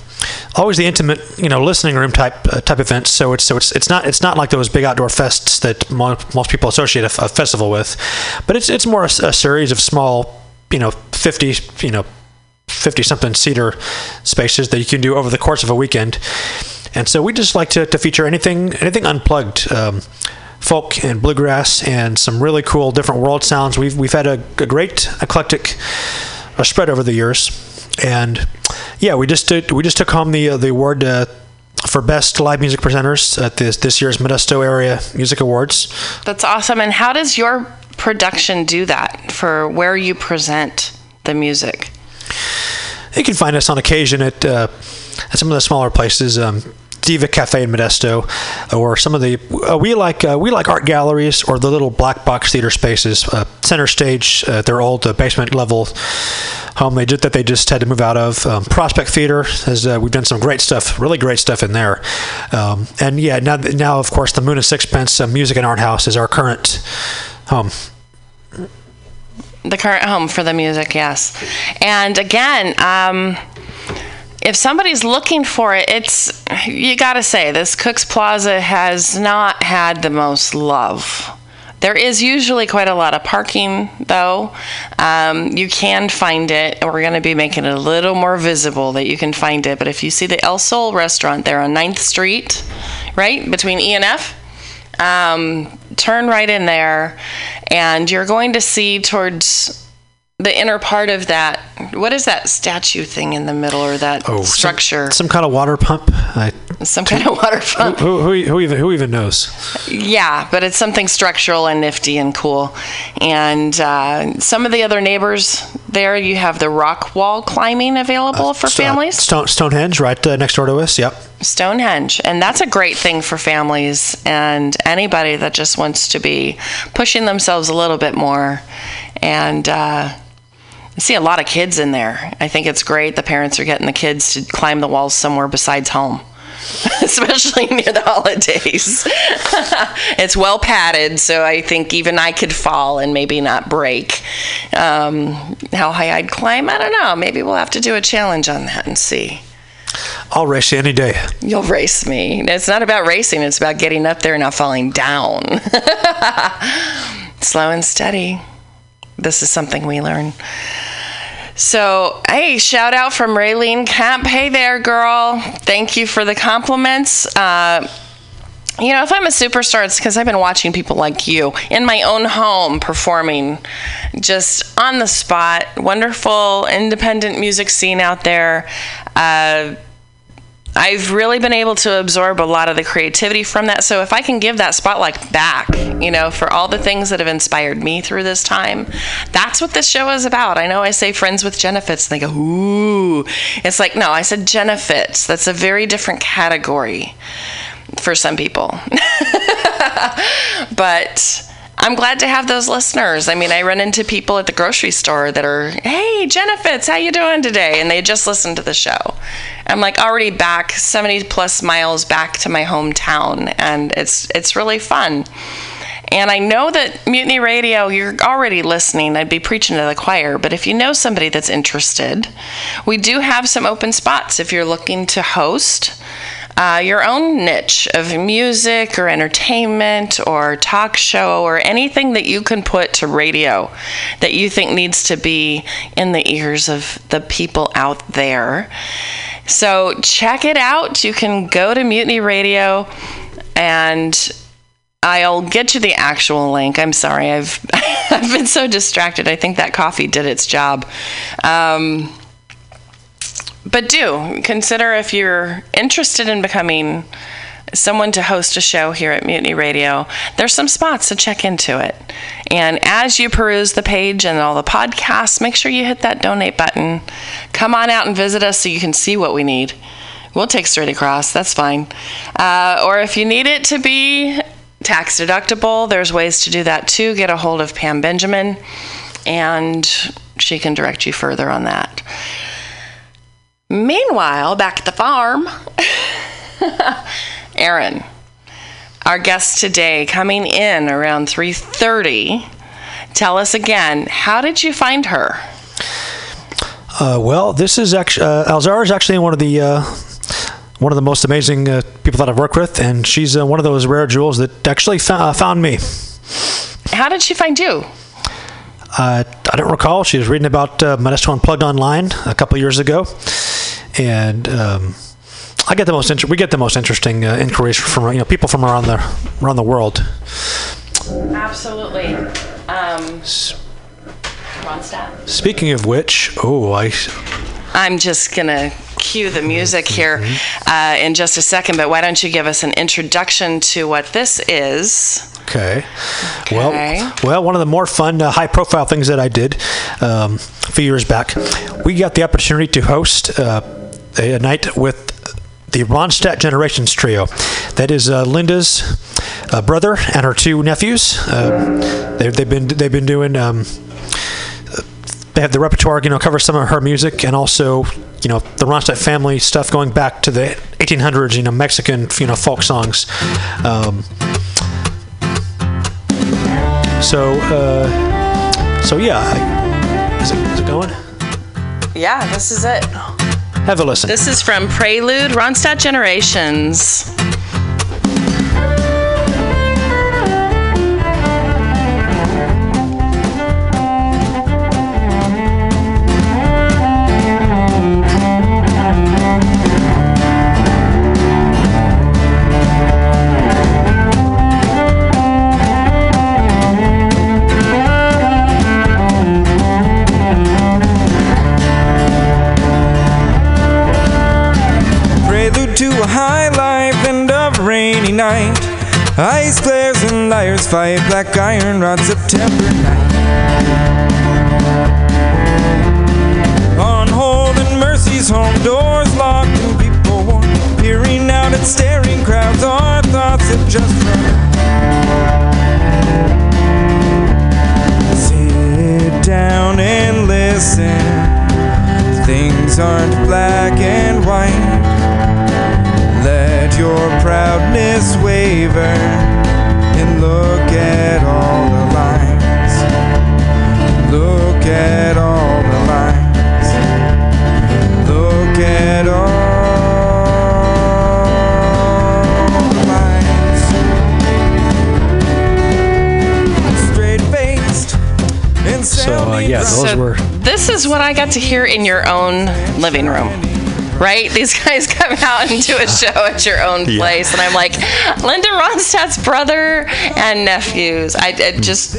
always the intimate, you know, listening room type uh, type events. So it's so it's it's not it's not like those big outdoor fests that mo- most people associate a, festival with, but it's it's more a, a series of small you know 50 you know 50 something seater spaces that you can do over the course of a weekend and so we just like to, to feature anything anything unplugged um, folk and bluegrass and some really cool different world sounds we've, we've had a, a great eclectic uh, spread over the years and yeah we just did, we just took home the uh, the award uh, for best live music presenters at this this year's Modesto Area Music Awards. That's awesome. And how does your production do that for where you present the music? You can find us on occasion at uh, at some of the smaller places. Um, Diva Cafe in Modesto, or some of the uh, we like uh, we like art galleries or the little black box theater spaces. Uh, Center Stage, uh, their old uh, basement level home they did that they just had to move out of. Um, Prospect Theater has uh, we've done some great stuff, really great stuff in there. Um, and yeah, now now of course the Moon and Sixpence uh, Music and Art House is our current home. The current home for the music, yes. And again, um, if somebody's looking for it, it's you got to say this Cooks Plaza has not had the most love. There is usually quite a lot of parking, though. Um, you can find it. We're going to be making it a little more visible that you can find it. But if you see the El Sol restaurant there on 9th Street, right between E and F, um, turn right in there, and you're going to see towards the inner part of that. What is that statue thing in the middle, or that Oh, structure? Some, kind of water pump. I, Some kind of water pump. who, who, who even who even knows? Yeah, but it's something structural and nifty and cool. And uh, some of the other neighbors there, you have the rock wall climbing available for Sto- families. Stone, Stonehenge, right uh, next door to us. Yep. Stonehenge. And that's a great thing for families and anybody that just wants to be pushing themselves a little bit more. And uh, I see a lot of kids in there. I think it's great. The parents are getting the kids to climb the walls somewhere besides home. Especially near the holidays. it's well padded, so I think even I could fall and maybe not break. Um, how high I'd climb, I don't know. Maybe we'll have to do a challenge on that and see. I'll race you any day. You'll race me. It's not about racing, it's about getting up there and not falling down. Slow and steady. This is something we learn. So, hey, shout out from Raylene Camp. Hey there, girl. Thank you for the compliments. Uh, you know, if I'm a superstar, it's because I've been watching people like you in my own home performing just on the spot. Wonderful independent music scene out there. Uh, I've really been able to absorb a lot of the creativity from that. So if I can give that spotlight back, you know, for all the things that have inspired me through this time, that's what this show is about. I know I say friends with Genefits, and they go, ooh. It's like, no, I said Genefits. That's a very different category for some people. but I'm glad to have those listeners. I mean, I run into people at the grocery store that are, "Hey, Jennifer, how you doing today?" And they just listened to the show. I'm like already back 70 plus miles back to my hometown, and it's it's really fun. And I know that Mutiny Radio, you're already listening. I'd be preaching to the choir, but if you know somebody that's interested, we do have some open spots if you're looking to host uh, your own niche of music or entertainment or talk show or anything that you can put to radio that you think needs to be in the ears of the people out there. So check it out. You can go to Mutiny Radio and I'll get you the actual link. I'm sorry, I've I've been so distracted. I think that coffee did its job. Um, but do consider if you're interested in becoming someone to host a show here at Mutiny Radio, there's some spots to check into it. And as you peruse the page and all the podcasts, make sure you hit that donate button. Come on out and visit us so you can see what we need. We'll take straight across, that's fine. Uh, or if you need it to be tax deductible, there's ways to do that too. Get a hold of Pam Benjamin and she can direct you further on that. Meanwhile, back at the farm, Aaron, our guest today, coming in around 3:30. Tell us again, how did you find her? Uh, well, this is actually uh, Alzara is actually one of the uh, one of the most amazing uh, people that I've worked with, and she's uh, one of those rare jewels that actually uh, found me. How did she find you? Uh, I don't recall. She was reading about uh, Modesto Unplugged online a couple years ago, and um, I get the most inter- we get the most interesting uh, inquiries from you know people from around the around the world. Absolutely. Um, Ronstadt. Speaking of which, oh, I I'm just gonna cue the music here uh, in just a second, but why don't you give us an introduction to what this is? Okay. Okay. Well, well, one of the more fun, uh, high-profile things that I did um, a few years back, we got the opportunity to host uh, a, night with the Ronstadt Generations Trio. That is uh, Linda's uh, brother and her two nephews. Uh, they, they've been they've been doing. Um, they have the repertoire, you know, cover some of her music and also, you know, the Ronstadt family stuff going back to the 1800s, you know, Mexican, you know, folk songs. Um, so, uh, so yeah, is, it, is it going? Yeah, this is it. Have a listen. This is from Prelude Ronstadt Generations. Night. Ice glares and liars fight, black iron rod September night. On hold and mercy's home, doors locked and people warm. Peering out at staring crowds, our thoughts have just run. Sit down and listen. Things aren't black and white. Let your proudness waver and look at all the lines. Look at all the lines. Look at all the lines. Straight faced and So, uh, yeah, those So were. This is what I got to hear in your own living room. Right? These guys come out and do a show at your own Yeah. place. And I'm like, Linda Ronstadt's brother and nephews. I, I just,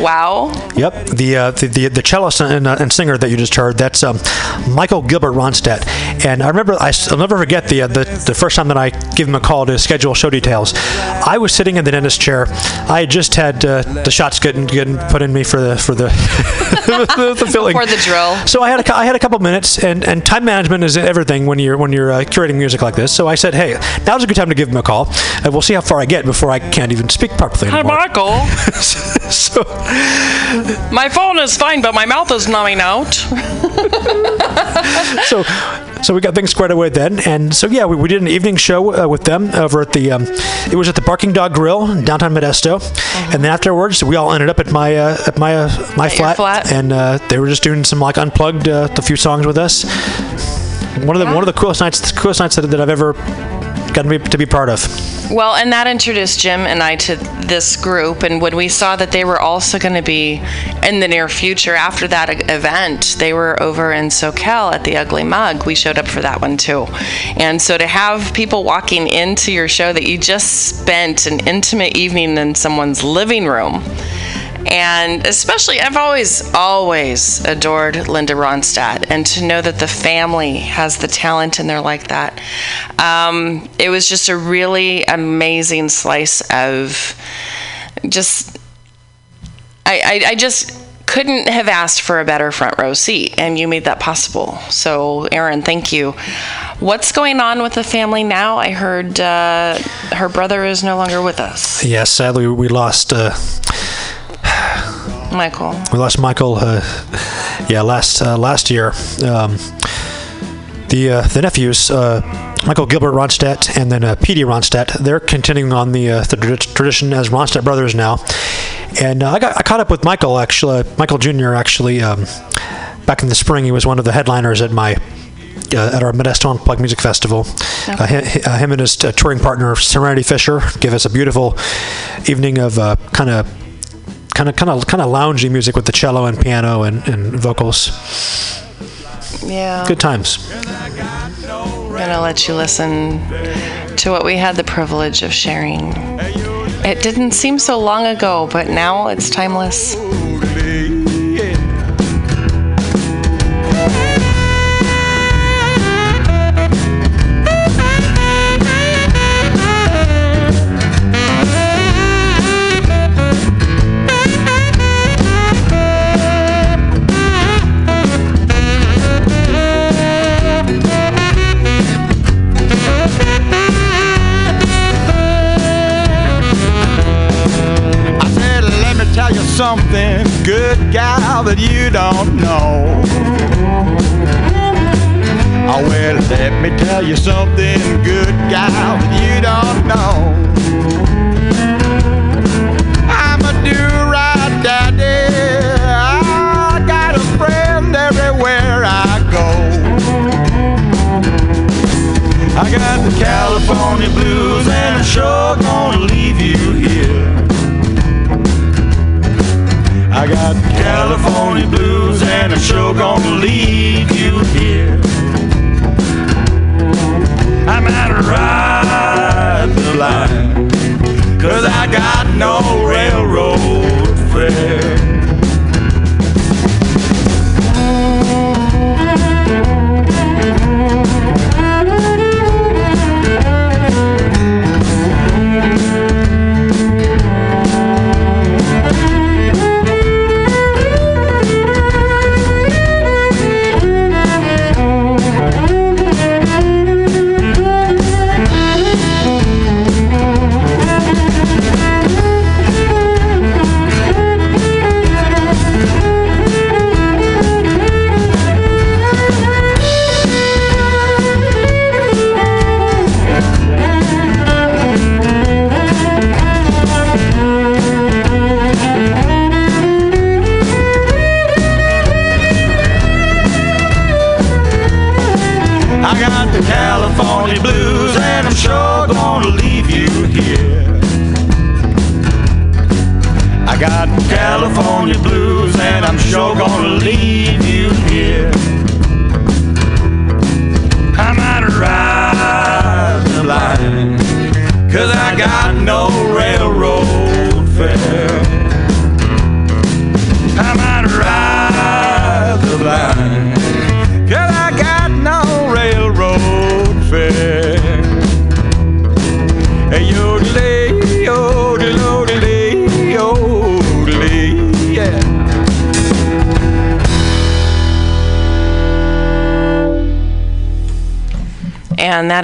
wow. Yep, the uh, the, the the cellist and, uh, and singer that you just heard. That's um, Michael Gilbert Ronstadt. And I remember I, will never forget the, uh, the the first time that I gave him a call to schedule show details. I was sitting in the dentist chair. I had just had uh, the shots getting getting put in me for the for the the, the filling. Before the drill. So I had a, I had a couple minutes, and, and time management is everything when you're when you're uh, curating music like this. So I said, hey, now's a good time to give him a call, and we'll see how far I get before I can't even speak properly Hi, anymore. Michael. so My phone is fine, but my mouth is numbing out. so so we got things squared away then, and so yeah, we, we did an evening show uh, with them over at the um, it was at the Barking Dog Grill in downtown Modesto, and then afterwards we all ended up at my uh, at my uh, my At flat, flat? and uh, they were just doing some like unplugged uh, a few songs with us. One of the one of the coolest nights coolest nights that, that I've ever gotten to be, to be part of. Well, and that introduced Jim and I to this group. And when we saw that they were also going to be in the near future after that event, they were over in SoCal at the Ugly Mug. We showed up for that one too. And so to have people walking into your show that you just spent an intimate evening in someone's living room. And especially, I've always, always adored Linda Ronstadt. And to know that the family has the talent in there like that, um, it was just a really amazing slice of just, I, I, I just couldn't have asked for a better front row seat. And you made that possible. So, Aaron, thank you. What's going on with the family now? I heard uh, her brother is no longer with us. Yes, sadly we lost. Uh, Michael. We lost Michael. Uh, yeah, last uh, last year. Um, the uh, the nephews, uh, Michael Gilbert Ronstadt and then uh, Petie Ronstadt, they're continuing on the uh, the trad- tradition as Ronstadt brothers now. And uh, I got I caught up with Michael actually. Michael Jr. actually um, back in the spring. He was one of the headliners at my uh, at our Modesto Unplugged Music Festival. Uh, hi- uh, him and his uh, touring partner Serenity Fisher gave us a beautiful evening of kind of kind of kind of kind of loungy music with the cello and piano and, and vocals. Yeah. Good times. I'm gonna let you listen to what we had the privilege of sharing. It didn't seem so long ago, but now it's timeless. That you don't know. Oh, well, let me tell you something, good gal, that you don't know.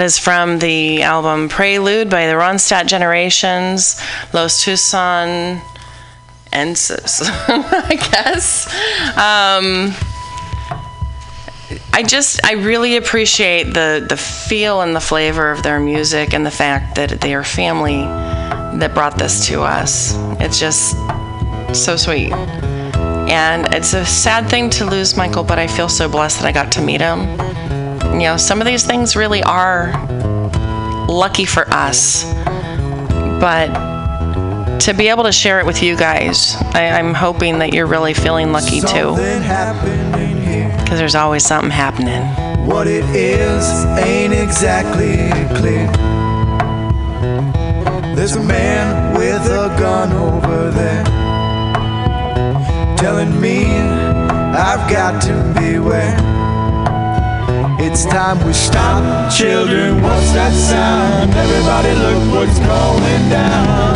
Is from the album Prelude by the Ronstadt Generations, Los Tucson Ensis, I guess. Um, I just, I really appreciate the, the feel and the flavor of their music and the fact that they are family that brought this to us. It's just so sweet. And it's a sad thing to lose Michael, but I feel so blessed that I got to meet him. You know, some of these things really are lucky for us, but to be able to share it with you guys, I, I'm hoping that you're really feeling lucky too, because there's always something happening. What it is ain't exactly clear. There's a man with a gun over there telling me I've got to beware. It's time we stop, children. What's that sound? Everybody, look what's going down.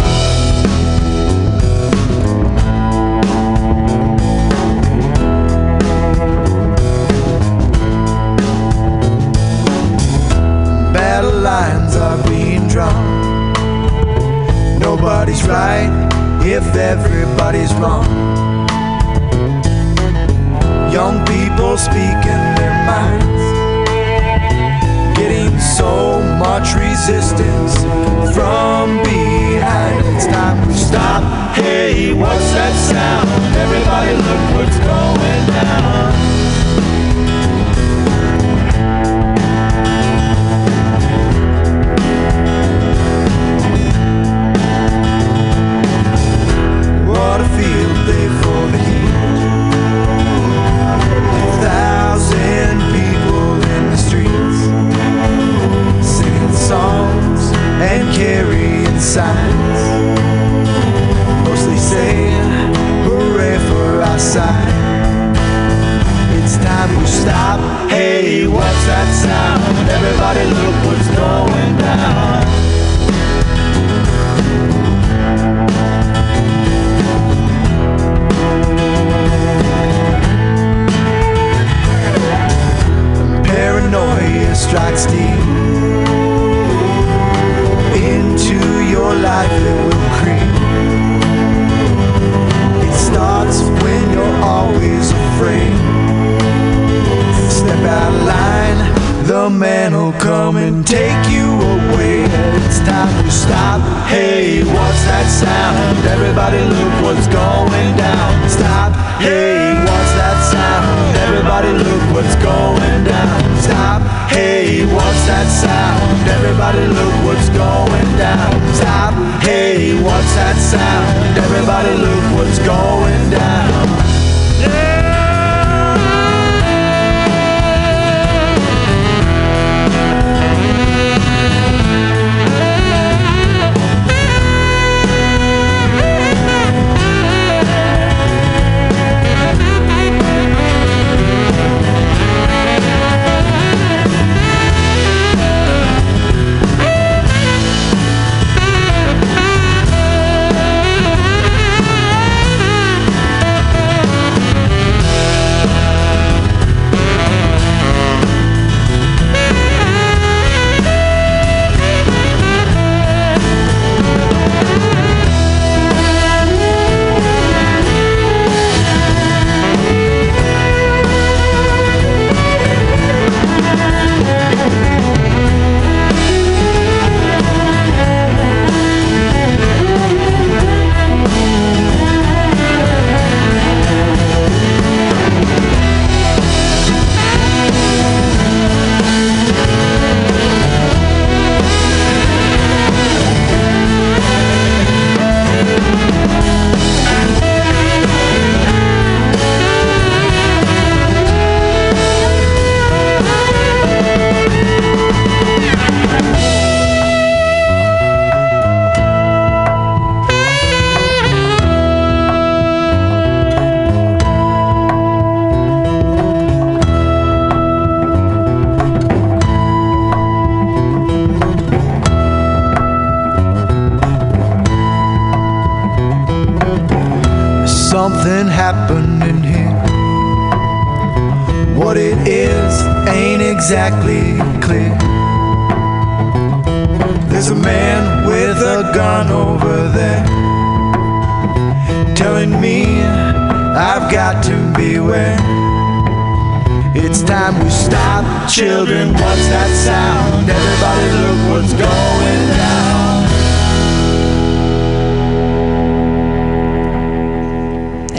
Battle lines are being drawn. Nobody's right if everybody's wrong. Young people speaking resistance from behind. We stop. Hey, what's that sound? Everybody, look what's going down. Signs. Mostly saying hooray for our side. It's time we stop. Hey, what's that sound? Everybody, look what's going down. Paranoia strikes deep the man will come and take you away. It's time to stop. Hey, what's that sound? Everybody, look what's going down. Stop. Hey? Everybody, look what's going down. Stop. Hey, what's that sound? Everybody, look what's going down. Stop. Hey, what's that sound? Everybody, look what's going down.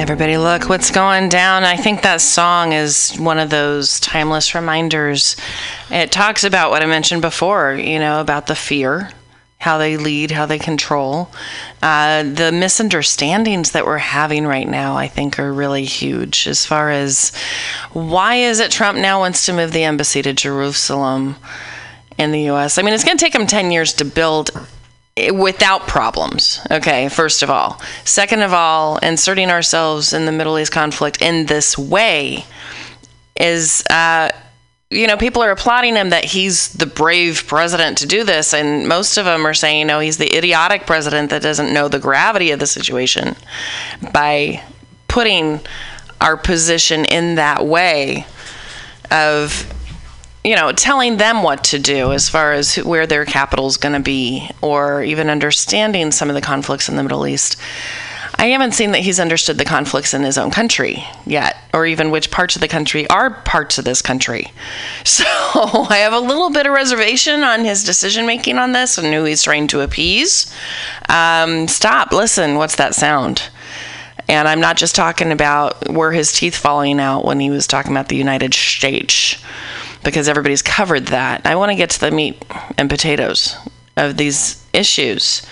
Everybody, look what's going down. I think that song is one of those timeless reminders. It talks about what I mentioned before, you know, about the fear, how they lead, how they control. Uh, the misunderstandings that we're having right now, I think, are really huge as far as why is it Trump now wants to move the embassy to Jerusalem in the U.S.? I mean, it's going to take him 10 years to build without problems. Okay, first of all. Second of all, inserting ourselves in the Middle East conflict in this way is, uh, you know, people are applauding him that he's the brave president to do this, and most of them are saying, no, he's the idiotic president that doesn't know the gravity of the situation by putting our position in that way of you know, telling them what to do as far as where their capital is going to be, or even understanding some of the conflicts in the Middle East. I haven't seen that he's understood the conflicts in his own country yet, or even which parts of the country are parts of this country. So I have a little bit of reservation on his decision making on this and who he's trying to appease. Um, stop, listen, what's that sound? And I'm not just talking about were his teeth falling out when he was talking about the United States, because everybody's covered that. I want to get to the meat and potatoes of these issues.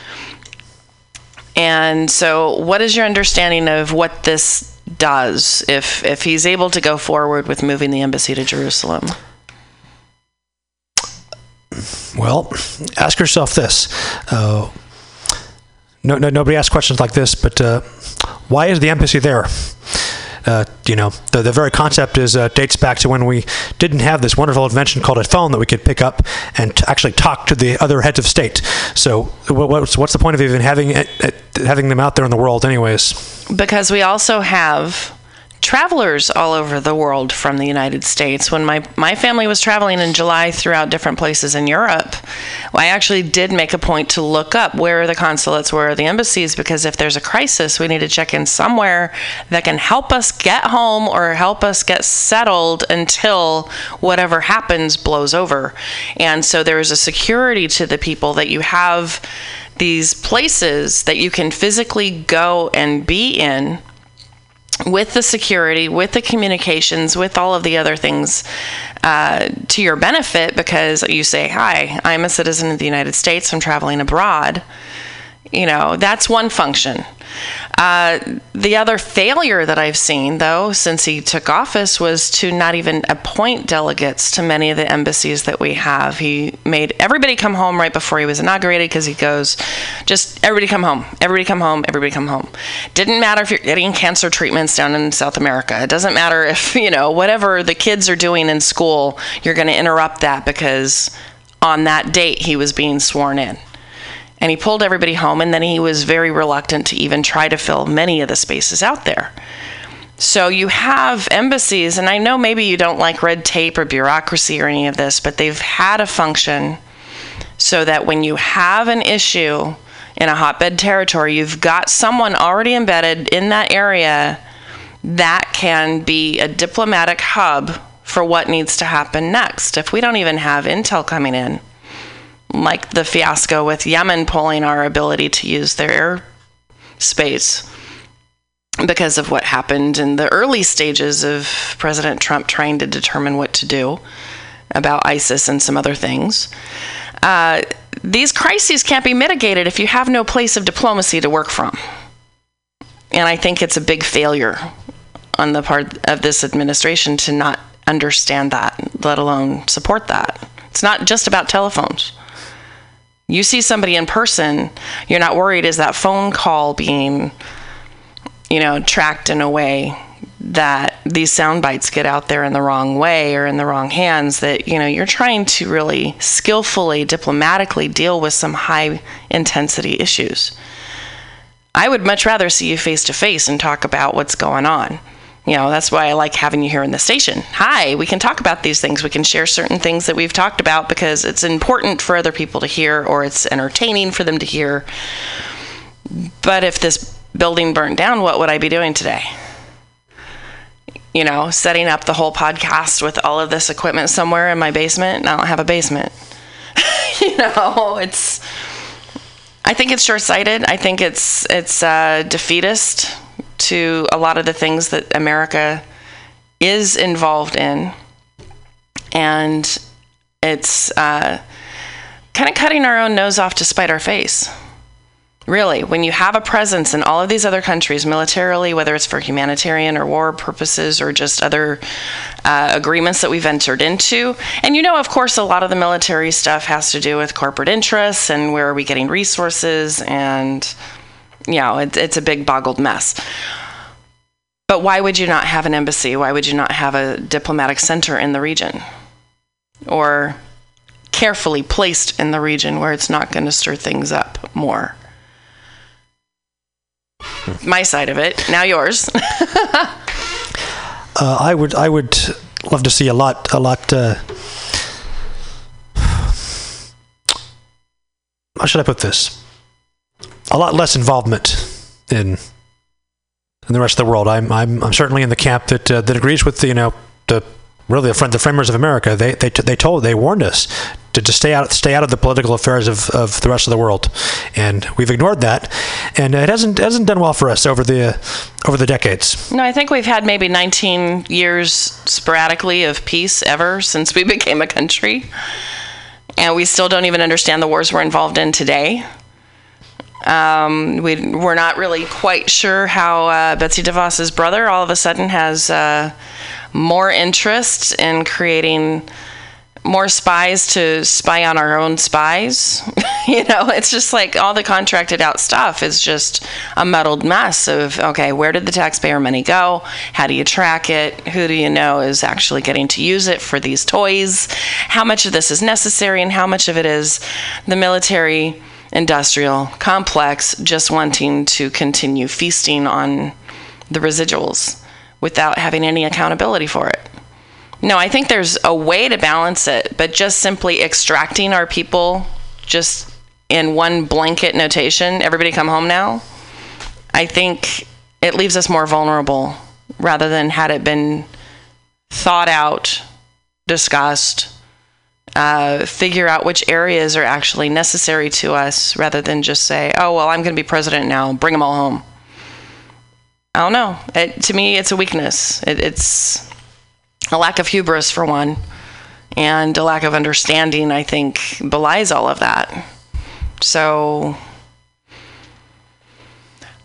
And so, what is your understanding of what this does if if he's able to go forward with moving the embassy to Jerusalem? Well, ask yourself this. Uh, no, no, nobody asks questions like this, but uh, why is the embassy there? Uh, you know, the, the very concept is uh, dates back to when we didn't have this wonderful invention called a phone that we could pick up and t- actually talk to the other heads of state. So, what's, what's the point of even having it, it, having them out there in the world, anyways? because we also have travelers all over the world from the United States. When my, my family was traveling in July throughout different places in Europe, I actually did make a point to look up where are the consulates, where are the embassies, because if there's a crisis, we need to check in somewhere that can help us get home or help us get settled until whatever happens blows over. And so there is a security to the people that you have these places that you can physically go and be in with the security, with the communications, with all of the other things uh, to your benefit because you say, Hi, I'm a citizen of the United States, I'm traveling abroad. You know, that's one function. Uh, the other failure that I've seen, though, since he took office, was to not even appoint delegates to many of the embassies that we have. He made everybody come home right before he was inaugurated because he goes, just everybody come home, everybody come home, everybody come home. Didn't matter if you're getting cancer treatments down in South America. It doesn't matter if, you know, whatever the kids are doing in school, you're going to interrupt that because on that date he was being sworn in and he pulled everybody home and then he was very reluctant to even try to fill many of the spaces out there. So you have embassies and i know maybe you don't like red tape or bureaucracy or any of this but they've had a function so that when you have an issue in a hotbed territory you've got someone already embedded in that area that can be a diplomatic hub for what needs to happen next. If we don't even have intel coming in like the fiasco with Yemen pulling our ability to use their air space because of what happened in the early stages of President Trump trying to determine what to do about ISIS and some other things. Uh, these crises can't be mitigated if you have no place of diplomacy to work from. And I think it's a big failure on the part of this administration to not understand that, let alone support that. It's not just about telephones. You see somebody in person, you're not worried is that phone call being, you know, tracked in a way that these sound bites get out there in the wrong way or in the wrong hands that you know you're trying to really skillfully diplomatically deal with some high intensity issues. I would much rather see you face to face and talk about what's going on You know, that's why I like having you here in the station. Hi, we can talk about these things. We can share certain things that we've talked about because it's important for other people to hear or it's entertaining for them to hear. But if this building burnt down, what would I be doing today? You know, setting up the whole podcast with all of this equipment somewhere in my basement. and I don't have a basement. you know, it's. I think it's short-sighted. I think it's it's uh, defeatist to a lot of the things that America is involved in, and it's uh, kind of cutting our own nose off to spite our face. Really, when you have a presence in all of these other countries militarily, whether it's for humanitarian or war purposes or just other uh, agreements that we've entered into, and you know, of course, a lot of the military stuff has to do with corporate interests and where are we getting resources, and you know, it, it's a big boggled mess. But why would you not have an embassy? Why would you not have a diplomatic center in the region? Or carefully placed in the region where it's not going to stir things up more? My side of it. Now yours. Uh, I would I would love to see a lot a lot. Uh, how should I put this? A lot less involvement in in the rest of the world. I'm I'm, I'm certainly in the camp that uh, that agrees with the you know the really the, the framers of America. They they they told they warned us to, to stay out stay out of the political affairs of, of the rest of the world, and we've ignored that, and it hasn't hasn't done well for us over the over the decades. no, I think we've had maybe 19 years sporadically of peace ever since we became a country. And we still don't even understand the wars we're involved in today. Um, we, we're not really quite sure how uh, Betsy DeVos's brother all of a sudden has uh, more interest in creating more spies to spy on our own spies. you know, it's just like all the contracted out stuff is just a muddled mess of okay, where did the taxpayer money go? How do you track it? Who do you know is actually getting to use it for these toys? How much of this is necessary and how much of it is the military industrial complex just wanting to continue feasting on the residuals without having any accountability for it? No, I think there's a way to balance it, but just simply extracting our people just in one blanket notation, everybody come home now, I think it leaves us more vulnerable rather than had it been thought out, discussed, uh, figure out which areas are actually necessary to us rather than just say, oh, well, I'm going to be president now, bring them all home. I don't know. It, to me, it's a weakness. It, it's a lack of hubris, for one, and a lack of understanding, I think, belies all of that. So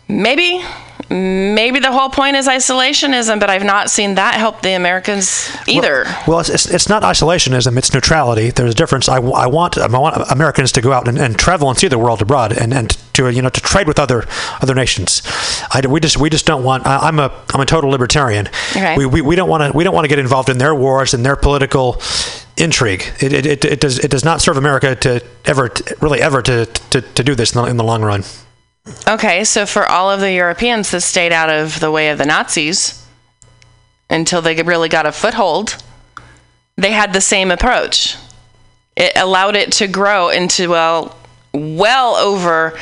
maybe, maybe the whole point is isolationism, but I've not seen that help the Americans either. Well, it's, it's, it's not isolationism; it's neutrality. There's a difference. I, I want I want Americans to go out and, and travel and see the world abroad, and, and to you know to trade with other other nations. I, we just we just don't want. I, I'm a I'm a total libertarian. Okay. We, we, we don't want to we don't want to get involved in their wars and their political intrigue. It, it, it, it does it does not serve America to ever to, really ever to, to, to do this in the, in the long run. Okay, so for all of the Europeans that stayed out of the way of the Nazis until they really got a foothold, they had the same approach. It allowed it to grow into well, well over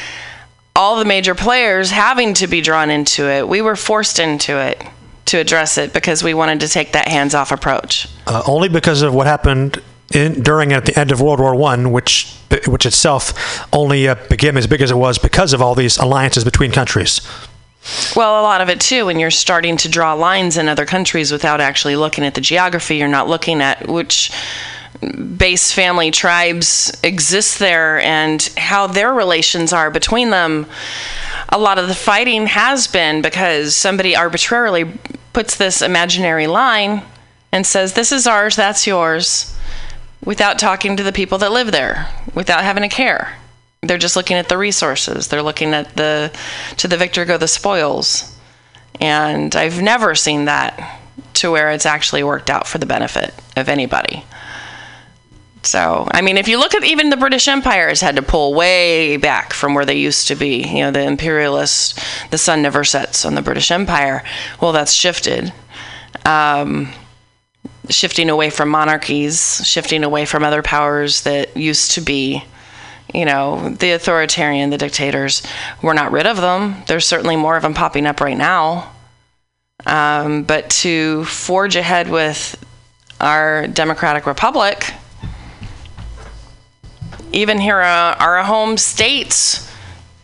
all the major players having to be drawn into it. We were forced into it to address it because we wanted to take that hands-off approach. uh, only because of what happened in, during at the end of World War One, which which itself only uh, became as big as it was because of all these alliances between countries. Well, a lot of it too, when you're starting to draw lines in other countries without actually looking at the geography, you're not looking at which base family tribes exist there and how their relations are between them. A lot of the fighting has been because somebody arbitrarily puts this imaginary line and says, This is ours, that's yours, without talking to the people that live there, without having a care. They're just looking at the resources. They're looking at the to the victor go the spoils. And I've never seen that to where it's actually worked out for the benefit of anybody. So, I mean, if you look at even the British Empire has had to pull way back from where they used to be. You know, the imperialists, the sun never sets on the British Empire. Well, that's shifted. Um, shifting away from monarchies, shifting away from other powers that used to be, you know, the authoritarian, the dictators. We're not rid of them. There's certainly more of them popping up right now. Um, but to forge ahead with our democratic republic, even here, uh, our home states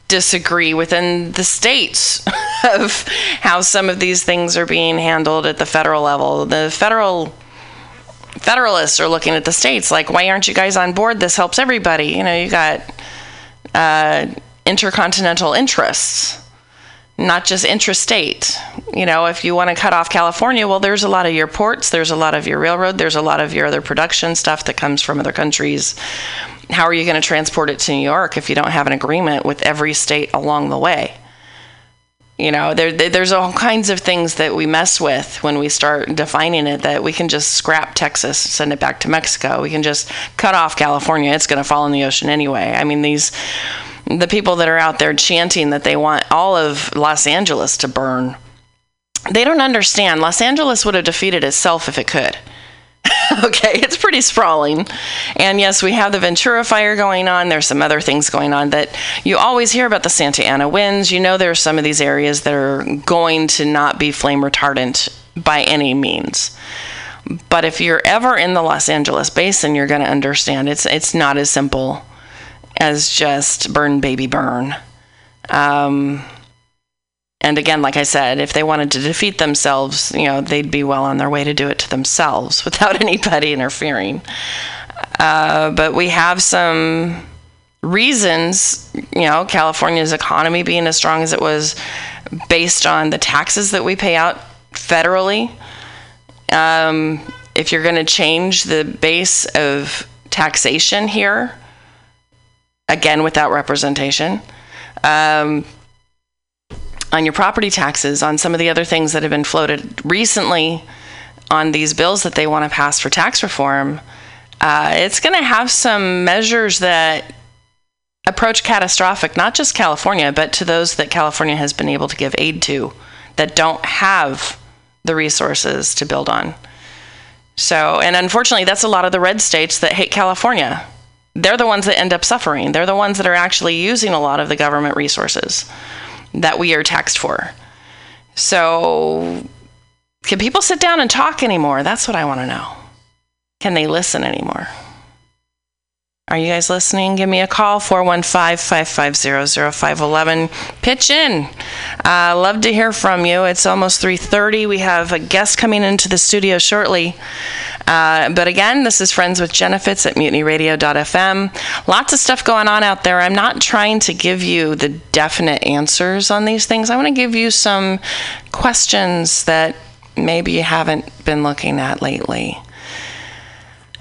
disagree within the states of how some of these things are being handled at the federal level. The federal federalists are looking at the states like, why aren't you guys on board? This helps everybody. You know, you got uh, intercontinental interests, not just intrastate. You know, if you want to cut off California, well, there's a lot of your ports, there's a lot of your railroad, there's a lot of your other production stuff that comes from other countries. How are you going to transport it to New York if you don't have an agreement with every state along the way? You know, there, there- there's all kinds of things that we mess with when we start defining it that we can just scrap Texas, send it back to Mexico. We can just cut off California. It's going to fall in the ocean anyway. I mean, these the people that are out there chanting that they want all of Los Angeles to burn. They don't understand. Los Angeles would have defeated itself if it could. okay, it's pretty sprawling. And yes, we have the Ventura fire going on. There's some other things going on that you always hear about the Santa Ana winds. You know, there are some of these areas that are going to not be flame retardant by any means. But if you're ever in the Los Angeles basin, you're going to understand it's it's not as simple as just burn baby burn. Um, and again, like I said, if they wanted to defeat themselves, you know, they'd be well on their way to do it to themselves without anybody interfering. Uh, but we have some reasons, you know, California's economy being as strong as it was based on the taxes that we pay out federally. Um, if you're going to change the base of taxation here, again without representation, um, on your property taxes, on some of the other things that have been floated recently on these bills that they want to pass for tax reform, uh, it's going to have some measures that approach catastrophic, not just California, but to those that California has been able to give aid to that don't have the resources to build on. So, and unfortunately, that's a lot of the red states that hate California. They're the ones that end up suffering. They're the ones that are actually using a lot of the government resources that we are taxed for. So, can people sit down and talk anymore? That's what I want to know. Can they listen anymore? Are you guys listening? Give me a call 415 550 0511. Pitch in. Uh, love to hear from you. It's almost 3:30. We have a guest coming into the studio shortly. Uh, but again, this is Friends with Genefits at mutinyradio.fm. Lots of stuff going on out there. I'm not trying to give you the definite answers on these things. I want to give you some questions that maybe you haven't been looking at lately.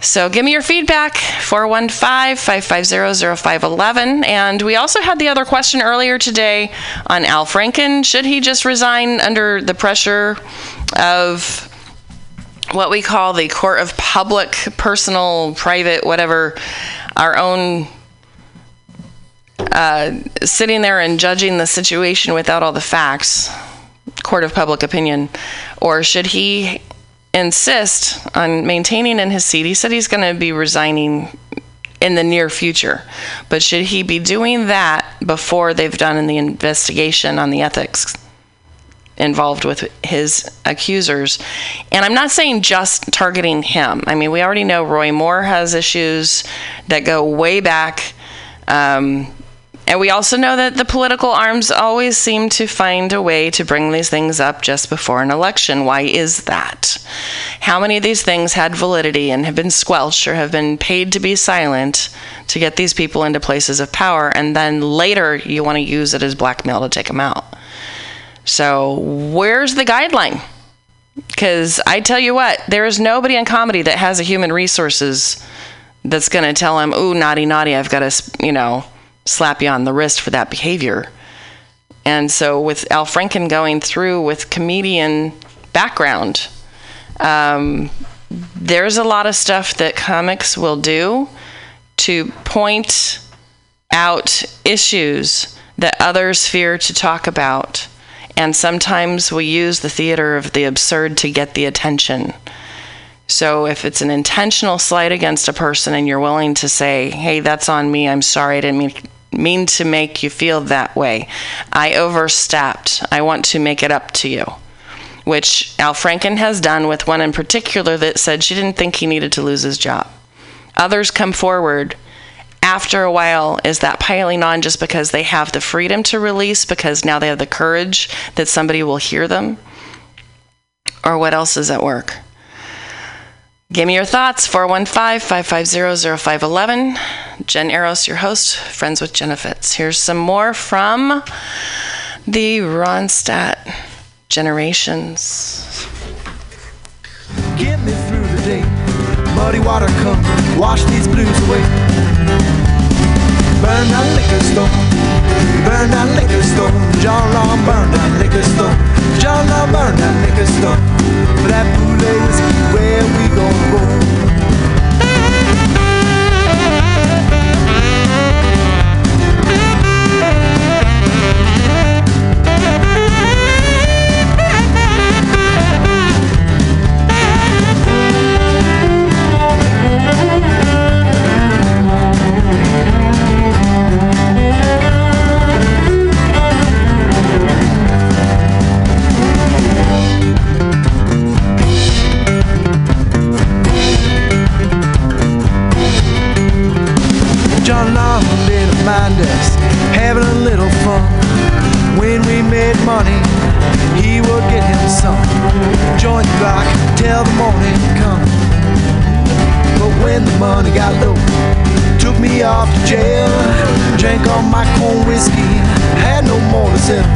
So give me your feedback, 415-550-0511. And we also had the other question earlier today on Al Franken. Should he just resign under the pressure of what we call the court of public, personal, private, whatever, our own uh, sitting there and judging the situation without all the facts, court of public opinion, or should he insist on maintaining in his seat? He said he's going to be resigning in the near future, but should he be doing that before they've done in the investigation on the ethics involved with his accusers. And I'm not saying just targeting him. I mean, we already know Roy Moore has issues that go way back. Um, and we also know that the political arms always seem to find a way to bring these things up just before an election. Why is that? How many of these things had validity and have been squelched or have been paid to be silent to get these people into places of power, and then later you want to use it as blackmail to take them out? So, where's the guideline? Because I tell you what, there is nobody in comedy that has a human resources that's going to tell him, "Ooh, naughty, naughty! I've got to, you know, slap you on the wrist for that behavior." And so, with Al Franken going through with comedian background, um, there's a lot of stuff that comics will do to point out issues that others fear to talk about. And sometimes we use the theater of the absurd to get the attention. So if it's an intentional slight against a person and you're willing to say, hey, that's on me, I'm sorry, I didn't mean, mean to make you feel that way. I overstepped. I want to make it up to you. Which Al Franken has done with one in particular that said she didn't think he needed to lose his job. Others come forward after a while is that piling on just because they have the freedom to release because now they have the courage that somebody will hear them? Or what else is at work? Give me your thoughts 415 550 0511. Jen Eros, your host, friends with Jenna Fitz. Here's some more from the Ronstadt generations. Get me through the day. Muddy water come, wash these blues away. Burn that liquor store, burn that liquor store. John burn that liquor store. John burn that liquor store. That bootleg whiskey, where we gonna go? When we made money, he would get him some. Joint the rock till the morning come. But when the money got low, took me off to jail. Drank all my corn whiskey, had no more to sell.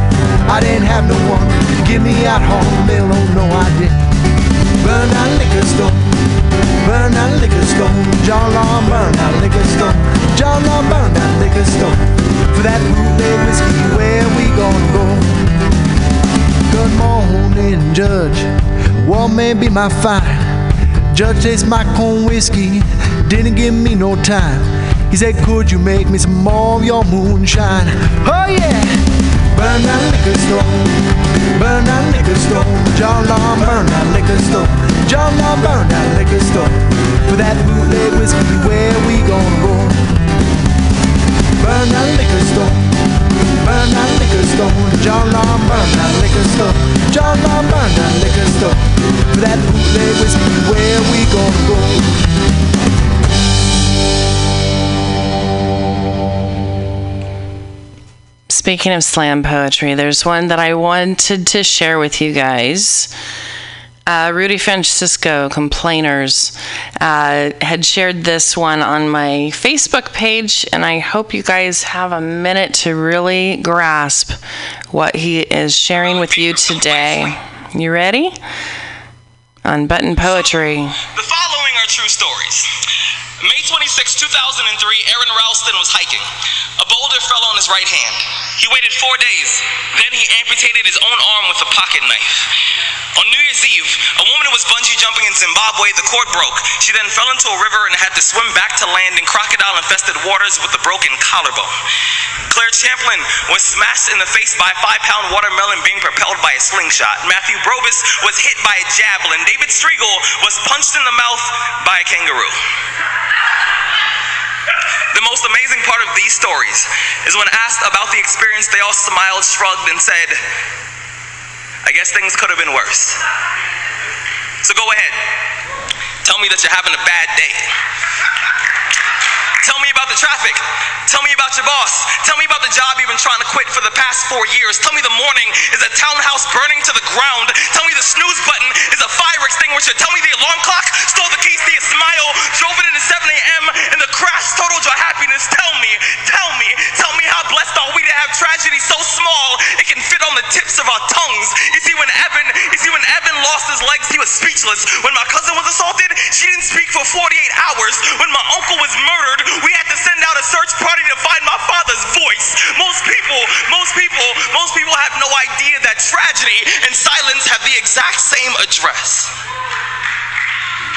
I didn't have no one to give me out home mail. Oh no, I didn't. Burn that liquor store. Burn that liquor store. John Law, burn that liquor store. John Law, burn that liquor store. For that bootleg whiskey, where we gonna go? Good morning, Judge. What may be my fine? Judge tastes my corn whiskey. Didn't give me no time. He said, Could you make me some more of your moonshine? Oh yeah! Burn that liquor store. Burn that liquor store. John Law, burn that liquor store. John Law, burn that liquor store. For that bootleg whiskey, where we gonna go? Burn that liquor store. Burn that liquor store. John Law, burn that liquor store. John Law, burn that liquor store. For that bootleg whiskey, where we gonna go? Speaking of slam poetry, there's one that I wanted to share with you guys. Uh, Rudy Francisco, Complainers, uh, had shared this one on my Facebook page, and I hope you guys have a minute to really grasp what he is sharing with you today. You ready? On Button Poetry. The following are true stories. May 26, 2003, Aron Ralston was hiking. A boulder fell on his right hand. He waited four days. Then he amputated his own arm with a pocket knife. On New Year's Eve, a woman was bungee jumping in Zimbabwe. The cord broke. She then fell into a river and had to swim back to land in crocodile infested waters with a broken collarbone. Claire Champlin was smashed in the face by a five pound watermelon being propelled by a slingshot. Matthew Brobus was hit by a javelin. David Striegel was punched in the mouth by a kangaroo. The most amazing part of these stories is when asked about the experience, they all smiled, shrugged, and said, I guess things could have been worse. So go ahead. Tell me that you're having a bad day. Tell me about the traffic. Tell me about your boss. Tell me about the job you've been trying to quit for the past four years. Tell me the morning is a townhouse burning to the ground. Tell me the snooze button is a fire extinguisher. Tell me the alarm clock stole the keys to your smile, drove it into 7 a.m., and the crash totaled your happiness. Tell me, tell me, tell me how blessed are we to have tragedy so small it can fit on the tips of our tongues. You see, when Evan, you see, when Evan lost his legs, he was speechless. When my cousin was assaulted, she didn't speak for 48 hours. When and silence have the exact same address.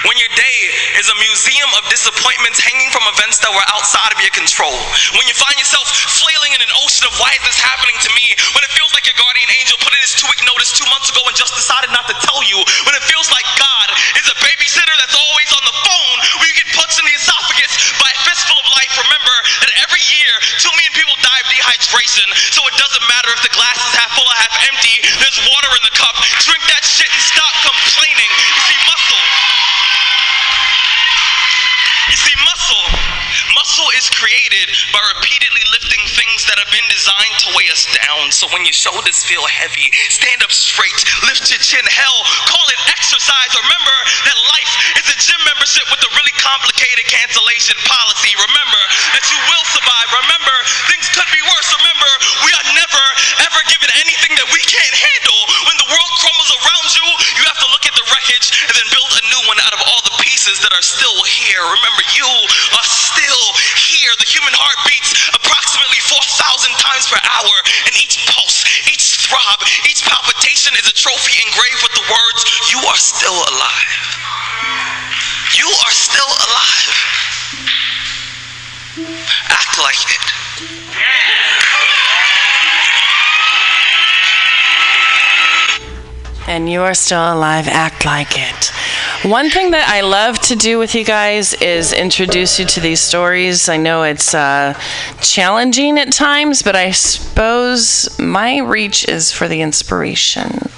When your day is a museum of disappointments hanging from events that were outside of your control. When you find yourself flailing in an ocean of why is this happening to me? When it feels like your guardian angel put in his two week notice two months ago and just decided not to tell you. When it feels like God is a babysitter that's always on the phone when you get punched in the esophagus by a fistful of life. Remember that every year, two million people of. So it doesn't matter if the glass is half full or half empty. There's water in the cup. Drink that shit and stop complaining. Down. So when your shoulders feel heavy, stand up straight, lift your chin. Hell, call it exercise. Remember that life is a gym membership with a really complicated cancellation policy. Remember that you will survive. Remember things could be worse. Remember we are never ever given anything that we can't handle. When the world crumbles around you, you have to look at the wreckage and then build a new one out of pieces that are still here. Remember, you are still here. The human heart beats approximately 4,000 times per hour, and each pulse, each throb, each palpitation is a trophy engraved with the words, You are still alive. You are still alive. Act like it. And you are still alive, act like it. One thing that I love to do with you guys is introduce you to these stories. I know it's uh, challenging at times, but I suppose my reach is for the inspiration.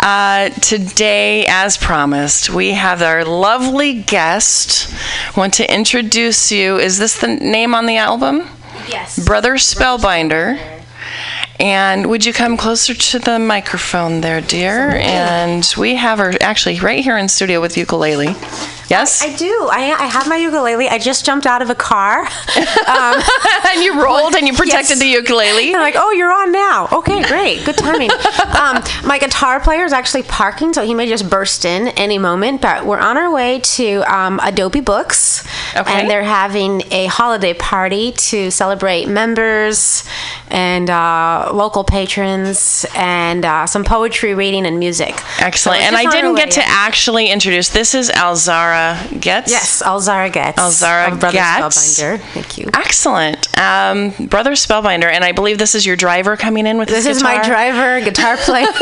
Uh, today, as promised, we have our lovely guest. Want to introduce you. Is this the name on the album? Yes. Brother Spellbinder. And would you come closer to the microphone there, dear? And we have her actually right here in studio with ukulele. Yes? I do. I, I have my ukulele. I just jumped out of a car. Um, and you rolled and you protected the ukulele. I'm like, oh, you're on now. Okay, great. Good timing. um, my guitar player is actually parking, so he may just burst in any moment. But we're on our way to um, Adobe Books. Okay. And they're having a holiday party to celebrate members and uh, local patrons and uh, some poetry reading and music. Excellent. So and I didn't get way. to actually introduce. This is Alzara Getz. Yes, Alzara Getz. Alzara Brother Getz. Spellbinder. Thank you. Excellent. Um, Brother Spellbinder, and I believe this is your driver coming in with This his is my driver, guitar player.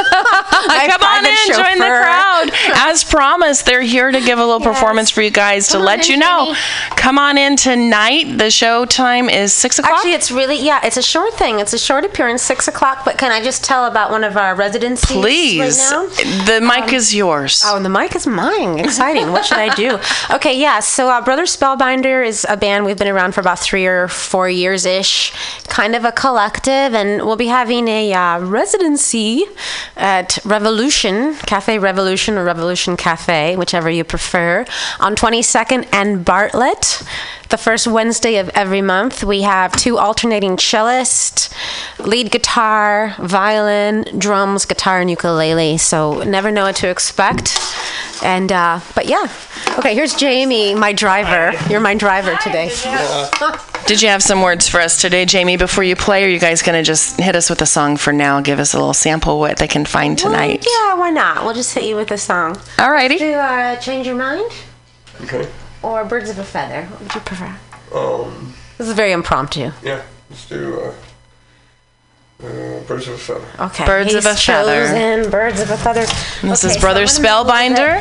Come on in, join the crowd. As promised, they're here to give a little performance for you guys to Come on let in, you know. Come on in tonight. The show time is six o'clock. Actually, it's really yeah. It's a short thing. It's a short appearance, six o'clock. But can I just tell about one of our residencies Please, right now? the mic is yours. Oh, and the mic is mine. Exciting. what should I do? Okay, yeah. So, uh, Brother Spellbinder is a band we've been around for about three or four years ish, kind of a collective, and we'll be having a uh, residency at Revolution, Cafe Revolution or Revolution Cafe, whichever you prefer, on 22nd and Bartlett. The first Wednesday of every month, we have two alternating cellists, lead guitar, violin, drums, guitar, and ukulele. So never know what to expect. And uh, but yeah, okay. Here's Jamie, my driver. You're my driver today. Did you have some words for us today, Jamie, before you play? Or are you guys going to just hit us with a song for now? Give us a little sample what they can find tonight. Yeah, why not? We'll just hit you with a song. Alrighty. Do uh, change your mind Okay. Or birds of a feather? What would you prefer? Um, This is very impromptu. yeah, let's do uh, uh, Birds of a Feather. Okay. Birds of a he's feather. chosen Birds of a feather. This Okay, is Brother I'm gonna move a little Spellbinder.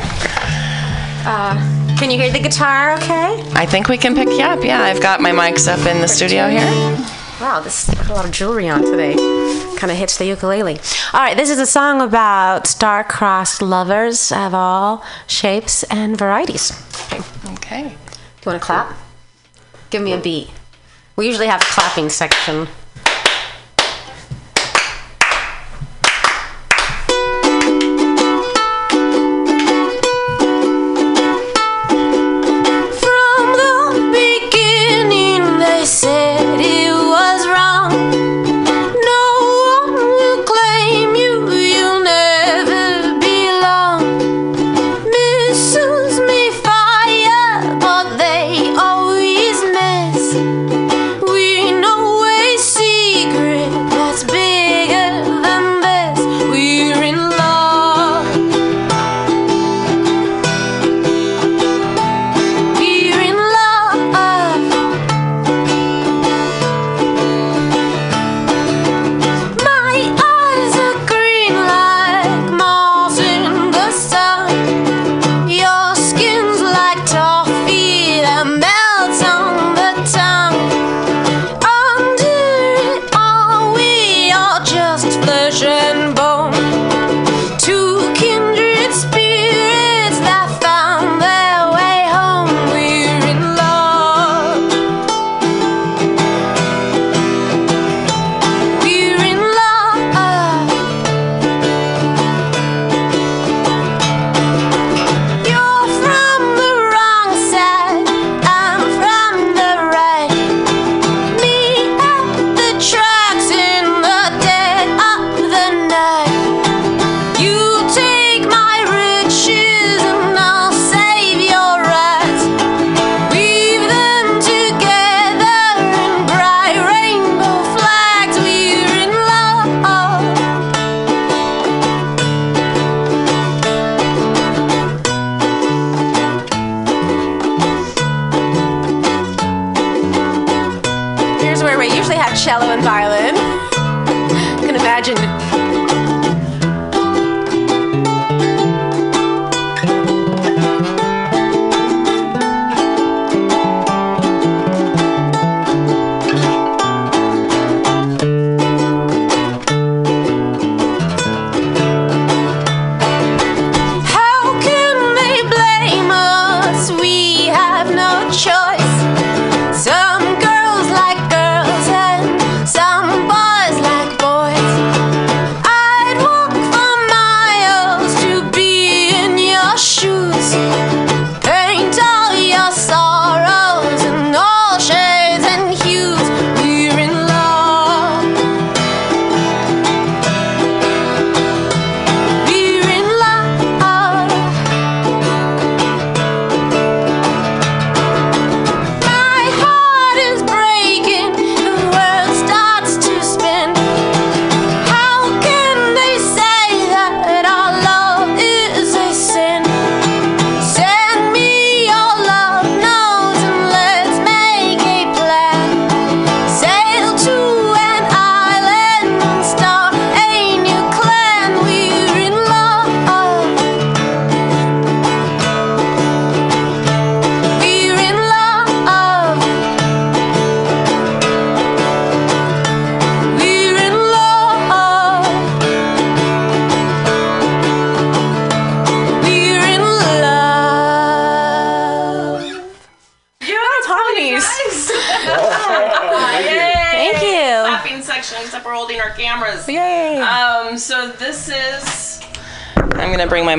Uh, can you hear the guitar? Okay. I think we can pick you up. Yeah, I've got my mics up in the studio here. Wow, this got a lot of jewelry on today. Kind of hits the ukulele. All right, this is a song about star-crossed lovers of all shapes and varieties. Okay. Okay. Do you want to clap? Give me a beat. We usually have a clapping section.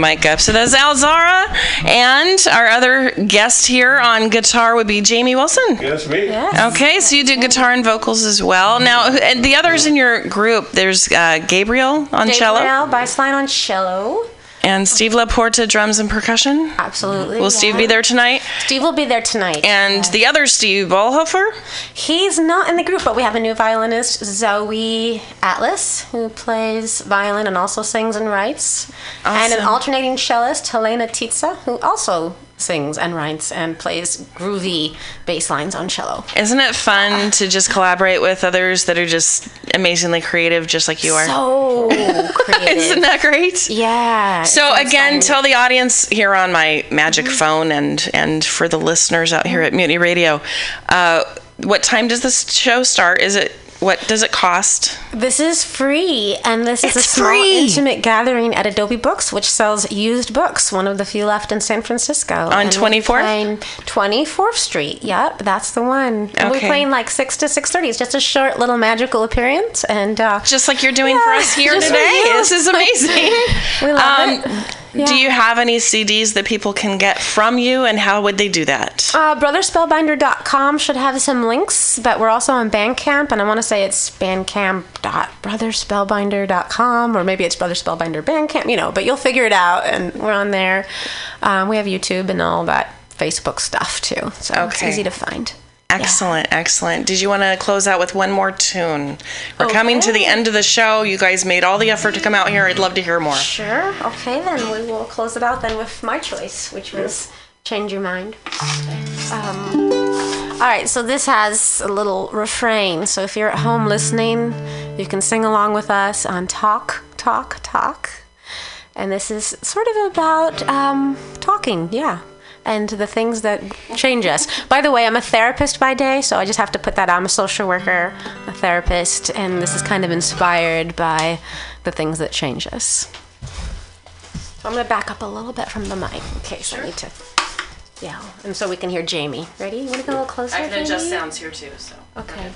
Mic up. So that's Alzara, and our other guest here on guitar would be Jamie Wilson. Yes, me. Okay, so you do guitar and vocals as well. Now, and the others in your group, there's uh, Gabriel on cello Gabriel, bass on cello. and Steve Laporta drums and percussion. Absolutely. Will Steve be there tonight? Steve will be there tonight. And the other Steve Ballhofer? He's not in the group, but we have a new violinist, Zoe Atlas, who plays violin and also sings and writes. And an alternating cellist, Helena Titsa, who also sings and writes and plays groovy bass lines on cello. Isn't it fun to just collaborate with others that are just amazingly creative, just like you are? So creative. Isn't that great? Yeah. So again, tell the audience here on my magic Mm-hmm. phone and and for the listeners out here at Mutiny Radio, uh, what time does this show start? Is it what does it cost? This is free, and this is a It's small, free. intimate gathering at Adobe Books, which sells used books, one of the few left in San Francisco. On 24th? playing 24th Street. Yep, that's the one. And we're playing like 6 to 6.30. It's just a short little magical appearance. and uh, Just like you're doing for us here today. This is amazing. we love Um, it. Do you have any CDs that people can get from you, and how would they do that? Uh, BrotherSpellbinder.com should have some links, but we're also on Bandcamp, and I want to say it's bandcamp.brotherspellbinder.com, or maybe it's Brother Spellbinder Bandcamp, you know, but you'll figure it out, and we're on there. Um, we have YouTube and all that Facebook stuff too, so it's easy to find. Excellent, excellent. Did you want to close out with one more tune? We're coming to the end of the show. You guys made all the effort to come out here. I'd love to hear more. Sure. Okay, then we will close it out then with my choice, which was Change Your Mind. Um, all right, so this has a little refrain. So if you're at home listening, you can sing along with us on Talk, Talk, Talk. And this is sort of about um, talking, yeah. And the things that change us. By the way, I'm a therapist by day, so I just have to put that out. I'm a social worker, a therapist, and this is kind of inspired by the things that change us. So I'm gonna back up a little bit from the mic in case I need to yell, and so we can hear Jamie. Ready? You wanna go a little closer? I can adjust Jamie? sounds here too. So Okay.